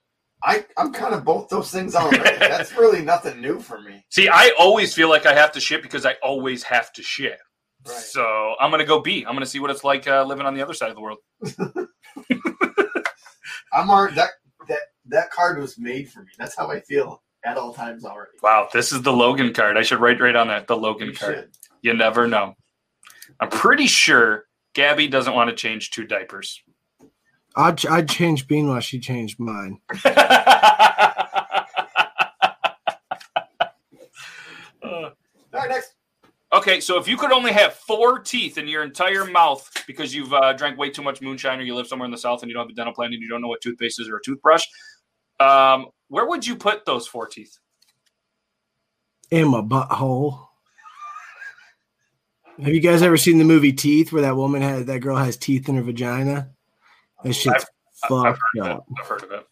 I, I'm kind of both those things already. That's really nothing new for me. See, I always feel like I have to shit because I always have to shit. Right. So I'm gonna go B. I'm gonna see what it's like uh, living on the other side of the world. I'm already that that that card was made for me. That's how I feel at all times already. Wow, this is the Logan card. I should write right on that. The Logan You card. should. You never know. I'm pretty sure Gabby doesn't want to change two diapers. I'd, I'd change Bean while she changed mine. Uh, All right, next. okay, so if you could only have four teeth in your entire mouth because you've uh, drank way too much moonshine or you live somewhere in the south and you don't have a dental plan and you don't know what toothpaste is or a toothbrush, um, where would you put those four teeth? In my butthole. Have you guys ever seen the movie Teeth where that woman had that girl has teeth in her vagina? That shit's I've fucked heard of up. it. I've heard of it.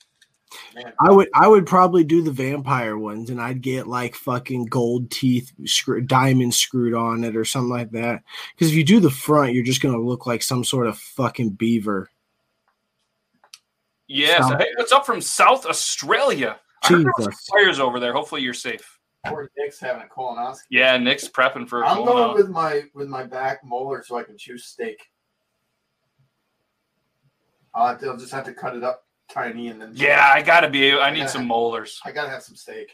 Man, I would I would probably do the vampire ones and I'd get like fucking gold teeth screw, diamonds screwed on it or something like that. Because if you do the front, you're just gonna look like some sort of fucking beaver. Yes. South- Hey, what's up from South Australia? I heard there Jesus. fires over there. Hopefully you're safe. poor Nick's having a colonoscopy. Yeah, Nick's prepping for. a I'm cool going with my with my back molar so I can chew steak. I'll, have to- I'll just have to cut it up tiny and then. Yeah, I gotta be. I need Yeah. some molars. I gotta have some steak.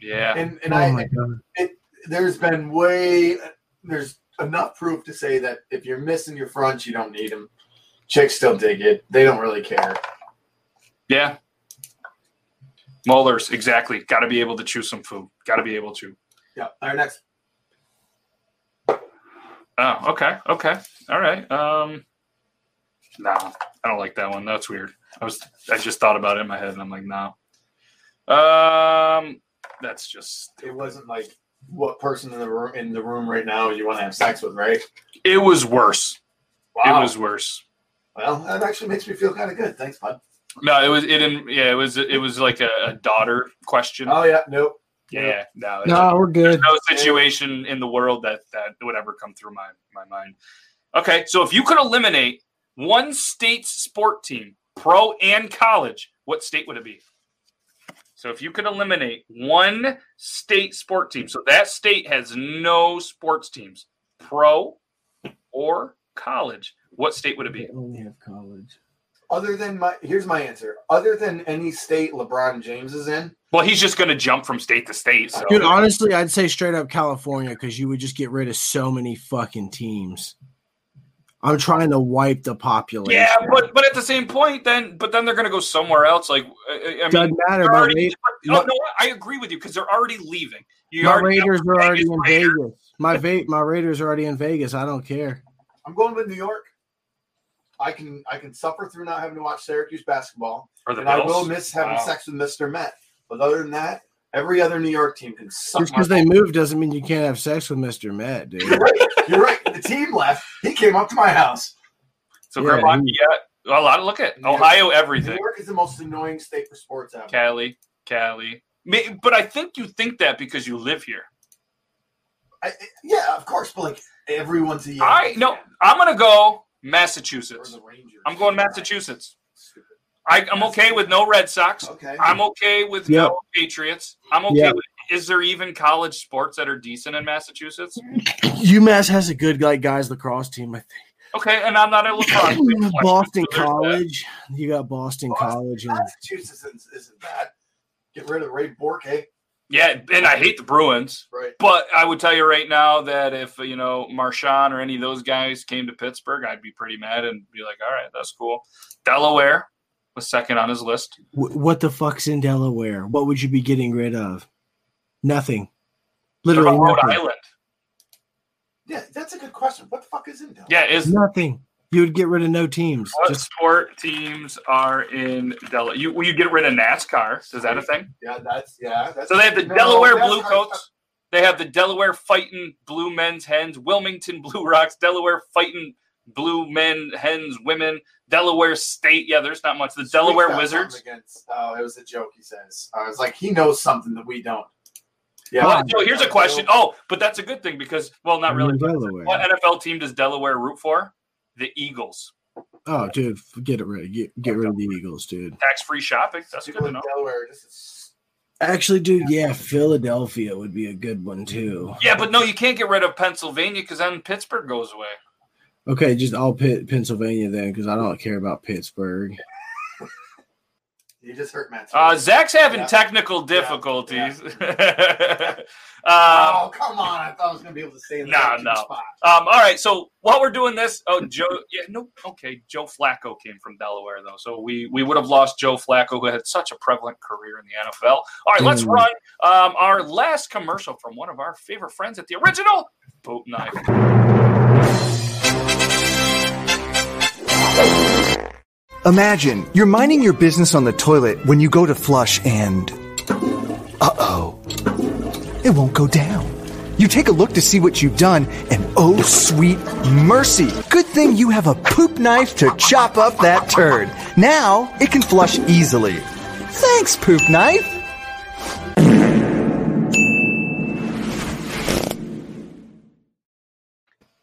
Yeah. And and oh I my god. there's been way there's enough proof to say that if you're missing your fronts, you don't need them. Chicks still dig it. They don't really care. Yeah. Molars, exactly. Got to be able to chew some food. Got to be able to. Yeah. All right, next. Oh, okay, okay, all right. Um, no, I don't like that one. That's weird. I was, I just thought about it in my head, and I'm like, no. Um, that's just. It wasn't like what person in the room in the room right now you want to have sex with, right? It was worse. Wow. It was worse. well, that actually makes me feel kind of good. Thanks, bud. No, it was. It didn't. Yeah, it was. It was like a, a daughter question. Oh yeah, nope. yeah, no, No, we're good. no situation in the world that that would ever come through my my mind. Okay, so if you could eliminate one state's sport team, pro and college, what state would it be? So if you could eliminate one state sport team, so that state has no sports teams, pro or college, what state would it be? They only have college. Other than my here's my answer. Other than any state LeBron James is in, Well, he's just going to jump from state to state. So Dude, honestly, I'd say straight up California because you would just get rid of so many fucking teams. I'm trying to wipe the population. Yeah, but but at the same point, then but then they're going to go somewhere else. Like uh, I mean, doesn't matter. My, already, Ra- oh, no, I agree with you because they're already leaving. You my already Raiders are already in Raiders. Vegas. My va- my Raiders are already in Vegas. I don't care. I'm going with New York. I can I can suffer through not having to watch Syracuse basketball, or the and I will miss having Wow. sex with Mr. Met. But other than that, every other New York team can suck. Just because they balls. moved doesn't mean you can't have sex with Mr. Matt, dude. You're right. You're right. The team left. He came up to my house. So Yeah, Grandpa, he- yeah, a lot. Look at New York- Ohio, New. York is the most annoying state for sports ever. Cali, Cali. But I think you think that because you live here. I, yeah, of course, but like everyone's a I Yankees no. I'm gonna go Or Massachusetts. the Rangers. I'm going Massachusetts. I, I'm okay with no Red Sox. Okay. I'm okay with Yeah. no Patriots. I'm okay Yeah. with. Is there even college sports that are decent in Massachusetts? UMass has a good like guys lacrosse team. I think. Okay, and I'm not a lacrosse. think. player. Boston So there's that. College. You got Boston College and Massachusetts isn't, isn't bad. Get rid of Ray Bourque. Yeah, and I hate the Bruins. Right. But I would tell you right now that if you know Marshawn or any of those guys came to Pittsburgh, I'd be pretty mad and be like, "All right, that's cool." Delaware was second on his list. Wh- what the fuck's in Delaware? What would you be getting rid of? Nothing. Literally about Rhode nothing. Island? Yeah, that's a good question. What the fuck is in Delaware? Yeah, is Nothing. You would get rid of no teams. what Just sport teams are in Delaware? You will you get rid of NASCAR? Is that a thing? Yeah, that's yeah. That's, So they have the No, Delaware that's Blue Coats. They have the Delaware Fighting Blue Men's Hens, Wilmington Blue Rocks, Delaware Fighting Blue Men Hens Women, Delaware State. Yeah, there's not much. The Sweet's Delaware got Wizards. Against, oh, it was a joke. He says. I was like, he knows something that we don't. Yeah. Well, so here's a question. Oh, but that's a good thing because, well, not really. Delaware. What NFL team does Delaware root for? The Eagles. Oh, dude, get it rid. Get, get rid of the Eagles, dude. Tax free shopping. That's good to in know. Delaware. This is Actually, dude, yeah, Philadelphia would be a good one too. Yeah, but no, you can't get rid of Pennsylvania because then Pittsburgh goes away. Okay, just I'll pit Pennsylvania then because I don't care about Pittsburgh. you just hurt Matt. Uh, Zach's having Yeah. technical Yeah. difficulties. um, oh come on! I thought I was gonna be able to stay in the No, no. spot. Um, all right, so while we're doing this, oh Joe, yeah, no, okay, Joe Flacco came from Delaware though, so we we would have lost Joe Flacco, who had such a prevalent career in the NFL. All right, let's Mm. run um, our last commercial from one of our favorite friends at the original Boat Knife. Imagine you're minding your business on the toilet when you go to flush and. Uh oh. It won't go down. You take a look to see what you've done, and oh, sweet mercy. Good thing you have a poop knife to chop up that turd. Now it can flush easily. Thanks, poop knife.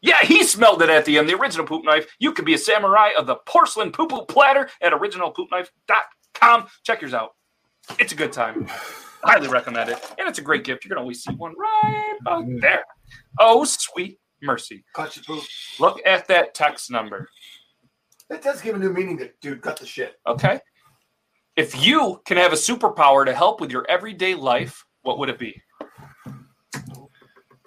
Yeah, he smelled it at the end. The original poop knife. You could be a samurai of the porcelain poo poo platter at originalpoopknife.com. Check yours out. It's a good time. Highly recommend it. And it's a great gift. You're going to always see one right out mm. there. Oh, sweet mercy. Cut your poop. Look at that text number. That does give a new meaning to dude. Cut the shit. Okay. If you can have a superpower to help with your everyday life, what would it be?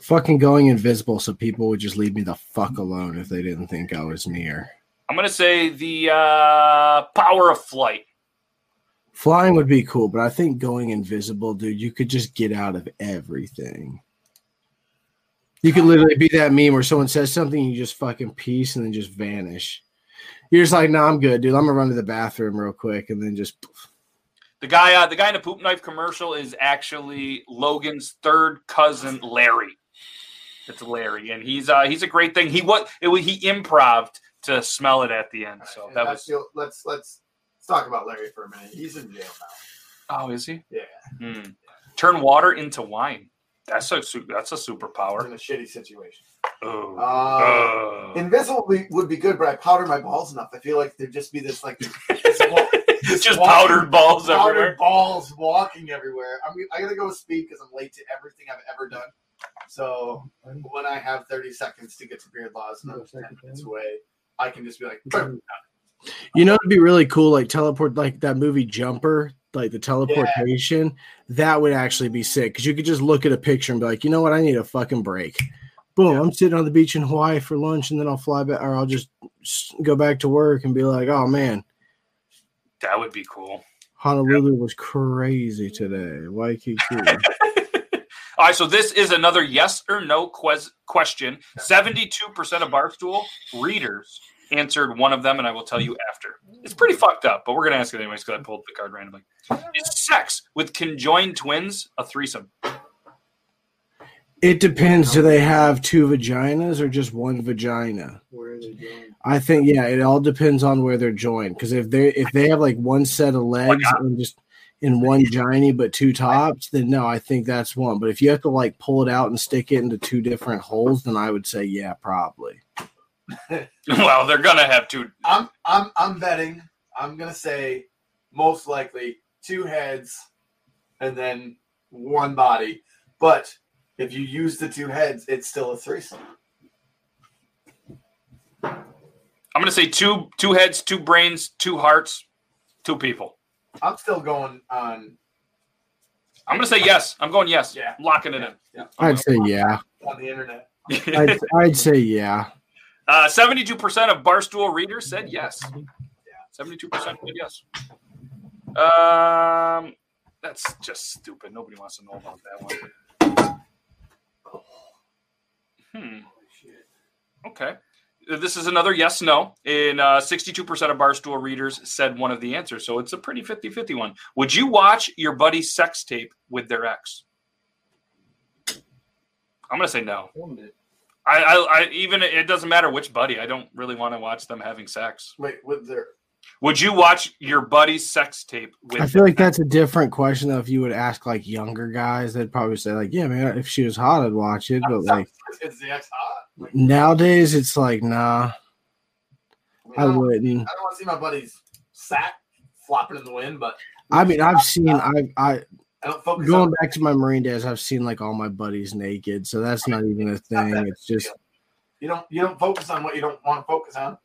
Fucking going invisible so people would just leave me the fuck alone if they didn't think I was near. I'm going to say the uh, power of flight. Flying would be cool, but I think going invisible, dude, you could just get out of everything. You could literally be that meme where someone says something, you just fucking peace and then just vanish. You're just like, no, I'm good, dude. I'm gonna run to the bathroom real quick and then just The guy, uh, the guy in the poop knife commercial is actually Logan's third cousin, Larry. It's Larry, and he's uh, he's a great thing. He what it, was- he improved to smell it at the end, so And that was. feel- let's let's let's talk about Larry for a minute. He's in jail now. Oh, is he? Yeah. Hmm. Turn water into wine. That's a that's a We're superpower. in a shitty situation. Oh. Uh, Oh. Invisible would be, would be good, but I powder my balls enough. I feel like there'd just be this like this wa- It's just walking- powdered balls powdered everywhere. balls walking everywhere. I mean, I gotta go with speed because I'm late to everything I've ever done. So when I have 30 seconds to get to Beard Laws and I'm 10 minutes away, I can just be like, "Boom." You know, it'd be really cool, like teleport, like that movie Jumper, like the teleportation. That would actually be sick because you could just look at a picture and be like, you know what, I need a fucking break. Boom! I'm sitting on the beach in Hawaii for lunch, and then I'll fly back, or I'll just go back to work and be like, "Oh man, That would be cool. Honolulu was crazy today." Waikiki. All right, so this is another yes or no ques- question. 72% of Barstool readers answered one of them, and I will tell you after. It's pretty fucked up, but we're going to ask it anyways because I pulled the card randomly. Is sex with conjoined twins a threesome? it depends. Do they have two vaginas or just one vagina? Where are they going? I think yeah, it all depends on where they're joined. Because if they if they have like one set of legs and just in one giny but two tops, then no, I think that's one. But if you have to like pull it out and stick it into two different holes, then I would say yeah, probably. well, they're going to have two. I'm I'm I'm betting. I'm gonna say most likely two heads and then one body. But if you use the two heads, it's still a threesome. I'm going to say two two heads, two brains, two hearts, two people. I'm still going on I'm going to say yes. I'm going yes. Yeah. I'm locking it in. Yeah. I'd say yeah. on the internet. I'd, I'd say yeah. Uh, 72% of Barstool readers said yes. 72% said yes. Um, that's just stupid. Nobody wants to know about that one. Hmm. Okay. This is another yes no. In uh, 62% of Barstool readers said one of the answers. So it's a pretty 50 50 one. Would you watch your buddy's sex tape with their ex? I'm going to say no. I, I, I even it doesn't matter which buddy. I don't really want to watch them having sex. Wait, what there? Would you watch your buddy's sex tape with? I feel like that's a different question though. If you would ask like younger guys, they'd probably say like, "Yeah, man, if she was hot, I'd watch it." But like Is the ex hot? Like, nowadays, it's like, nah, I I wouldn't. I don't want to see my buddy's sack flopping in the wind, but I mean, I've seen, I, I I don't focus going on back to my Marine days, I've seen like all my buddies naked, so that's not even a thing. It's just you don't you don't focus on what you don't want to focus on.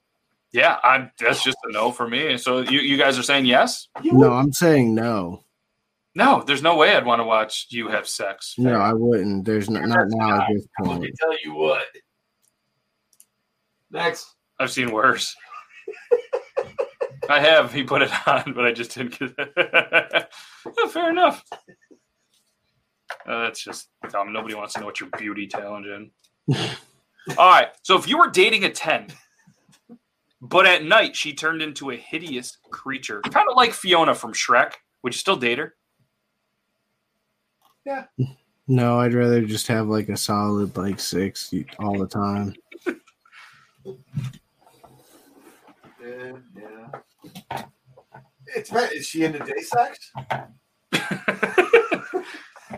Yeah, I'm. That's just a no for me. So you, you guys are saying yes? no. I'm saying no, No, there's no way I'd want to watch you have sex. no, I wouldn't. There's not, not now at this Let me point. tell you what. Next. I've seen worse. I have. He put it on, but I just didn't get it. Yeah, fair enough. Uh, that's just dumb. Nobody wants to know what your beauty talent in. All right. So if you were dating a 10, but at night she turned into a hideous creature, kind of like Fiona from Shrek, would you still date her? Yeah. No, I'd rather just have like a solid like six all the time. Yeah, yeah. It's right. Is she into day sex?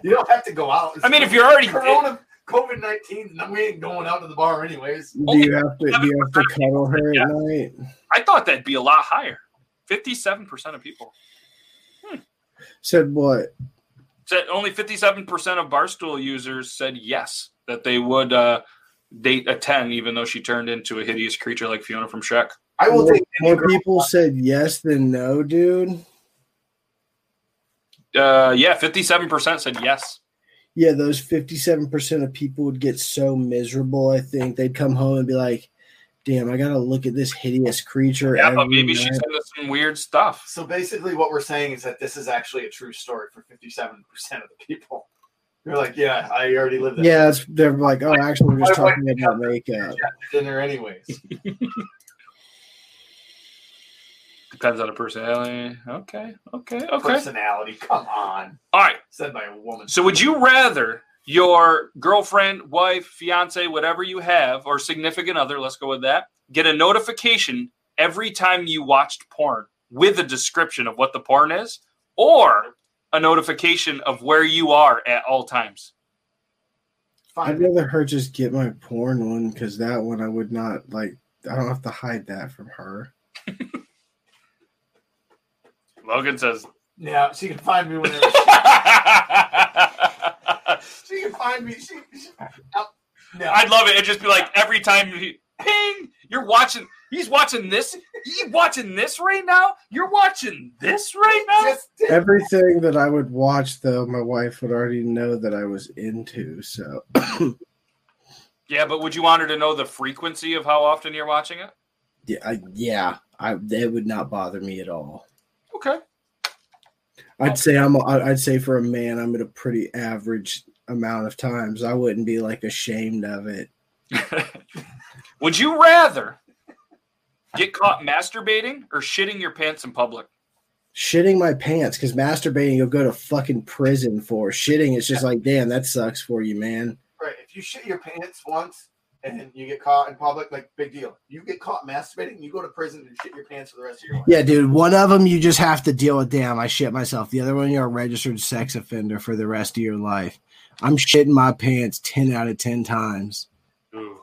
You don't have to go out. It's I mean, if you're already- Corona, COVID nineteen, we ain't going out to the bar anyways. Do you have to? Do you have to cuddle her Yeah. at night? I thought that'd be a lot higher. 57% of people. Said what? said only 57% of barstool users said yes that they would uh, date a 10 even though she turned into a hideous creature like fiona from shrek I will More, take more girl- people said yes than no, dude. uh, yeah 57% said yes Yeah, those fifty-seven percent of people would get so miserable. I think they'd come home and be like, "Damn, I gotta look at this hideous creature." yeah but maybe night." she's into some weird stuff So basically, what we're saying is that this is actually a true story for fifty-seven percent of the people. You're like, yeah, I already lived that. Yeah, it's, they're like, "Oh, actually, we're just My talking picked about up makeup." dinner anyways. depends on the personality okay okay okay Personality, come on, all right said by a woman. so would you rather your girlfriend wife fiance whatever you have or significant other let's go with that get a notification every time you watched porn with a description of what the porn is or a notification of where you are at all times. I'd rather her just get my porn one because that one I would not like. I don't have to hide that from her. Logan says, Yeah, she can find me whenever she can find me. She, she oh, no. I'd love it. It'd just be like every time he ping, you're watching. He's watching this. You watching this right now? You're watching this right now? Everything that I would watch, though, my wife would already know that I was into. So Yeah, but would you want her to know the frequency of how often you're watching it? Yeah, I, yeah, I that would not bother me at all. Okay. I'd say I'm. a- I'd say for a man, I'm at a pretty average amount of times. I wouldn't be like ashamed of it. Would you rather get caught masturbating or shitting your pants in public? Shitting my pants because masturbating you'll go to fucking prison for. Shitting is just like, damn, that sucks for you, man. Right. If you shit your pants once and you get caught in public, like big deal. You get caught masturbating, you go to prison and shit your pants for the rest of your life. Yeah, dude. One of them you just have to deal with. Damn, I shit myself. The other one you're a registered sex offender for the rest of your life. I'm shitting my pants ten out of ten times. Ooh.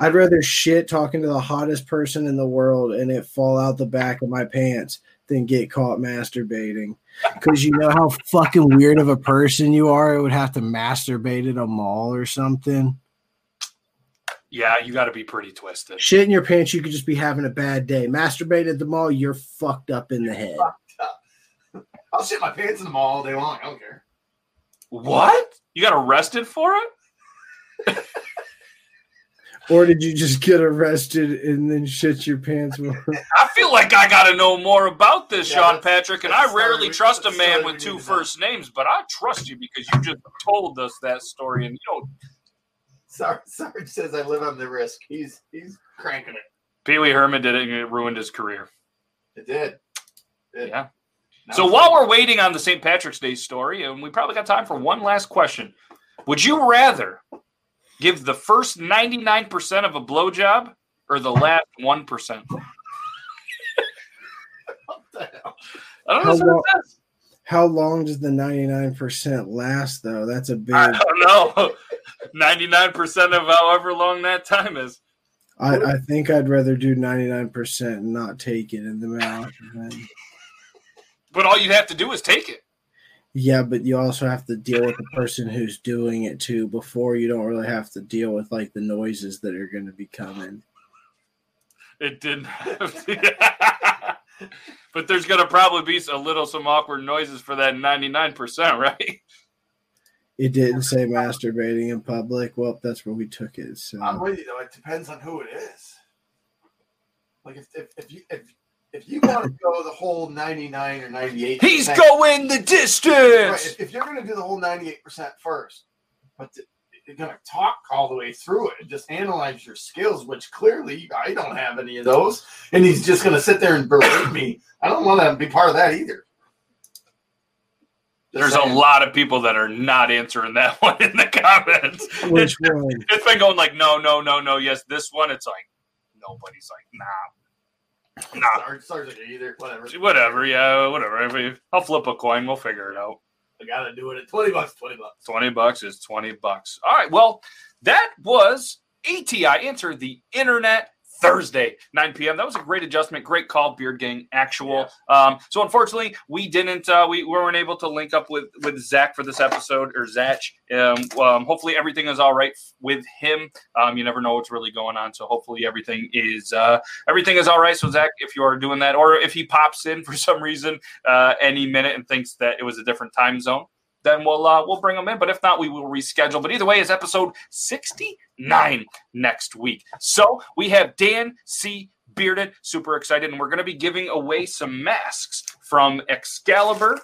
I'd rather shit talking to the hottest person in the world and it fall out the back of my pants than get caught masturbating. Because you know how fucking weird of a person you are. It would have to masturbate at a mall or something. Yeah, you got to be pretty twisted. Shit in your pants, you could just be having a bad day. Masturbate at the mall, you're fucked up in the head. I'll shit my pants in the mall all day long. I don't care. What? You got arrested for it? Or did you just get arrested and then shit your pants more? I feel like I got to know more about this, Yeah, Sean Patrick, and I rarely sorry, trust a man with two first two need to first names, but I trust you because you just told us that story, and you know, Sarge, Sarge says I live on the risk. He's he's cranking it. Pee Wee Herman did it, and it ruined his career. It did. It- Yeah. So while we're waiting on the St. Patrick's Day story, and we probably got time for one last question, would you rather give the first ninety nine percent of a blowjob or the last one percent? What the hell? I don't How know. long- what it says. How long does the 99% last, though? That's a big. I don't know. Ninety nine percent of however long that time is. I, I think I'd rather do 99% and not take it in the mouth. But all you'd have to do is take it. Yeah, but you also have to deal with the person who's doing it too before you don't really have to deal with like the noises that are going to be coming. It didn't have to. but there's going to probably be a little some awkward noises for that 99%, right? It didn't say masturbating in public. Well, that's where we took it. So I'm with you though. It depends on who it is. Like if if, if you if if you want to go the whole 99 or 98, He's going the Right, distance. if, if you're going to do the whole 98% first, but th- you're going to talk all the way through it and just analyze your skills, which clearly I don't have any of those, and he's just going to sit there and berate me. I don't want to be part of that either. Just There's a lot of people that are not answering that one in the comments. which one? It's been going like, no, no, no, no, yes, this one. It's like, nobody's like, nah, nah, Sarge, Sarge like either, whatever. whatever, yeah, whatever. We- I'll flip a coin, we'll figure it out. I got to do it at 20 bucks, 20 bucks. 20 bucks is 20 bucks. All right. Well, that was ATI Answer the Internet Thursday, 9 p.m. That was a great adjustment. Great call, Beard Gang Actual. Um, so unfortunately, we didn't, uh, we weren't able to link up with, with Zach for this episode or Zach. Um, um, hopefully everything is all right with him. Um, you never know what's really going on. So hopefully everything is, uh, everything is all right. So Zach, if you are doing that, or if he pops in for some reason, uh, any minute and thinks that it was a different time zone, then we'll uh, we'll bring them in. But if not, we will reschedule. But either way, it's episode sixty nine next week. So we have Dan C. Bearded, super excited, and we're going to be giving away some masks from Excalibur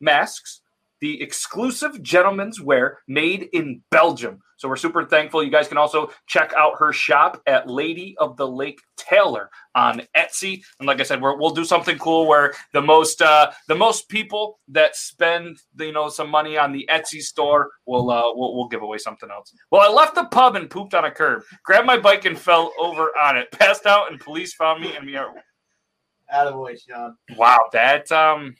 Masks, the exclusive gentleman's wear made in Belgium. So we're super thankful. You guys can also check out her shop at Lady of the Lake Taylor on Etsy. And like I said, we're, we'll do something cool where the most uh, the most people that spend you know some money on the Etsy store will uh, we'll, we'll give away something else. Well, I left the pub and pooped on a curb, grabbed my bike and fell over on it, passed out, and police found me and we are Attaboy, John. wow that um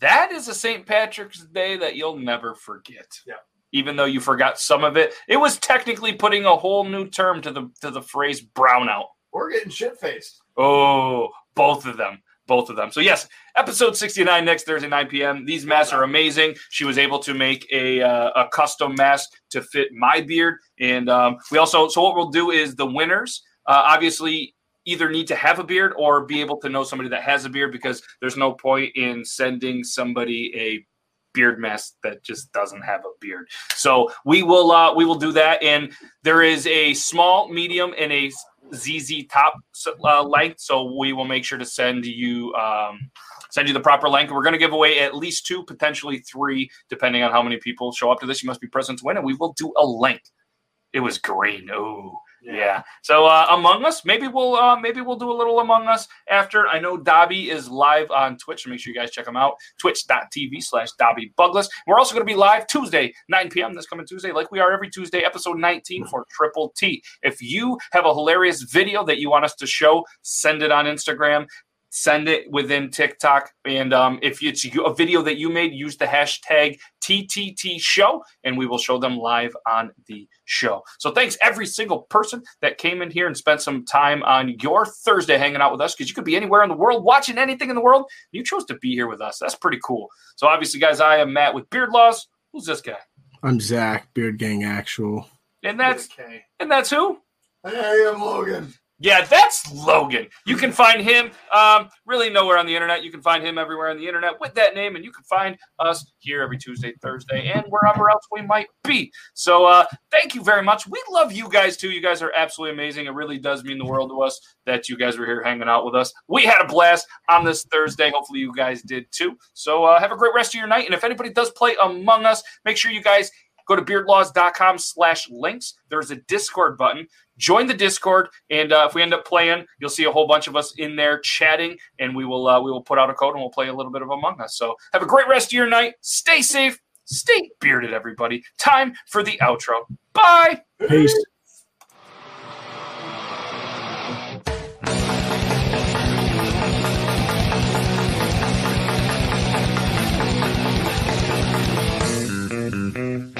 that is a St. Patrick's Day that you'll never forget. Yeah. Even though you forgot some of it, it was technically putting a whole new term to the to the phrase brownout. We're getting shit faced. Oh, both of them. Both of them. So, yes, episode 69 next Thursday, 9 p.m. These masks are amazing. She was able to make a, uh, a custom mask to fit my beard. And um, we also, so what we'll do is the winners, uh, obviously, either need to have a beard or be able to know somebody that has a beard because there's no point in sending somebody a beard mask that just doesn't have a beard. So we will uh, we will do that, and there is a small, medium, and a ZZ top uh, length. So we will make sure to send you. Um, send you the proper length. We're going to give away at least two, potentially three, depending on how many people show up to this. You must be present to win, and we will do a length. It was green. Oh, yeah. So uh, Among Us, maybe we'll uh, maybe we'll do a little Among Us after. I know Dobby is live on Twitch. So make sure you guys check him out. Twitch.tv slash Dobby Bugless. We're also going to be live Tuesday, 9 p.m. this coming Tuesday, like we are every Tuesday, episode 19 for Triple T. If you have a hilarious video that you want us to show, send it on Instagram send it within TikTok. And um, if it's a video that you made, use the hashtag TTT show and we will show them live on the show. So thanks every single person that came in here and spent some time on your Thursday hanging out with us because you could be anywhere in the world watching anything in the world. You chose to be here with us. That's pretty cool. So obviously, guys, I am Matt with Beard Laws. Who's this guy? I'm Zach, Beard Gang Actual. And that's okay. and that's who? Hey, I'm Logan. Yeah, that's Logan. You can find him um, really nowhere on the internet. You can find him everywhere on the internet with that name, and you can find us here every Tuesday, Thursday, and wherever else we might be. So, uh, thank you very much. We love you guys too. You guys are absolutely amazing. It really does mean the world to us that you guys were here hanging out with us. We had a blast on this Thursday. Hopefully, you guys did too. So, uh, have a great rest of your night. And if anybody does play Among Us, make sure you guys go to beardlaws.com slash links there's a discord button join the Discord, and uh, if we end up playing, you'll see a whole bunch of us in there chatting, and we will uh, we will put out a code and we'll play a little bit of Among Us. So have a great rest of your night. Stay safe. Stay bearded, everybody. Time for the outro. Bye. Peace. Mm-hmm.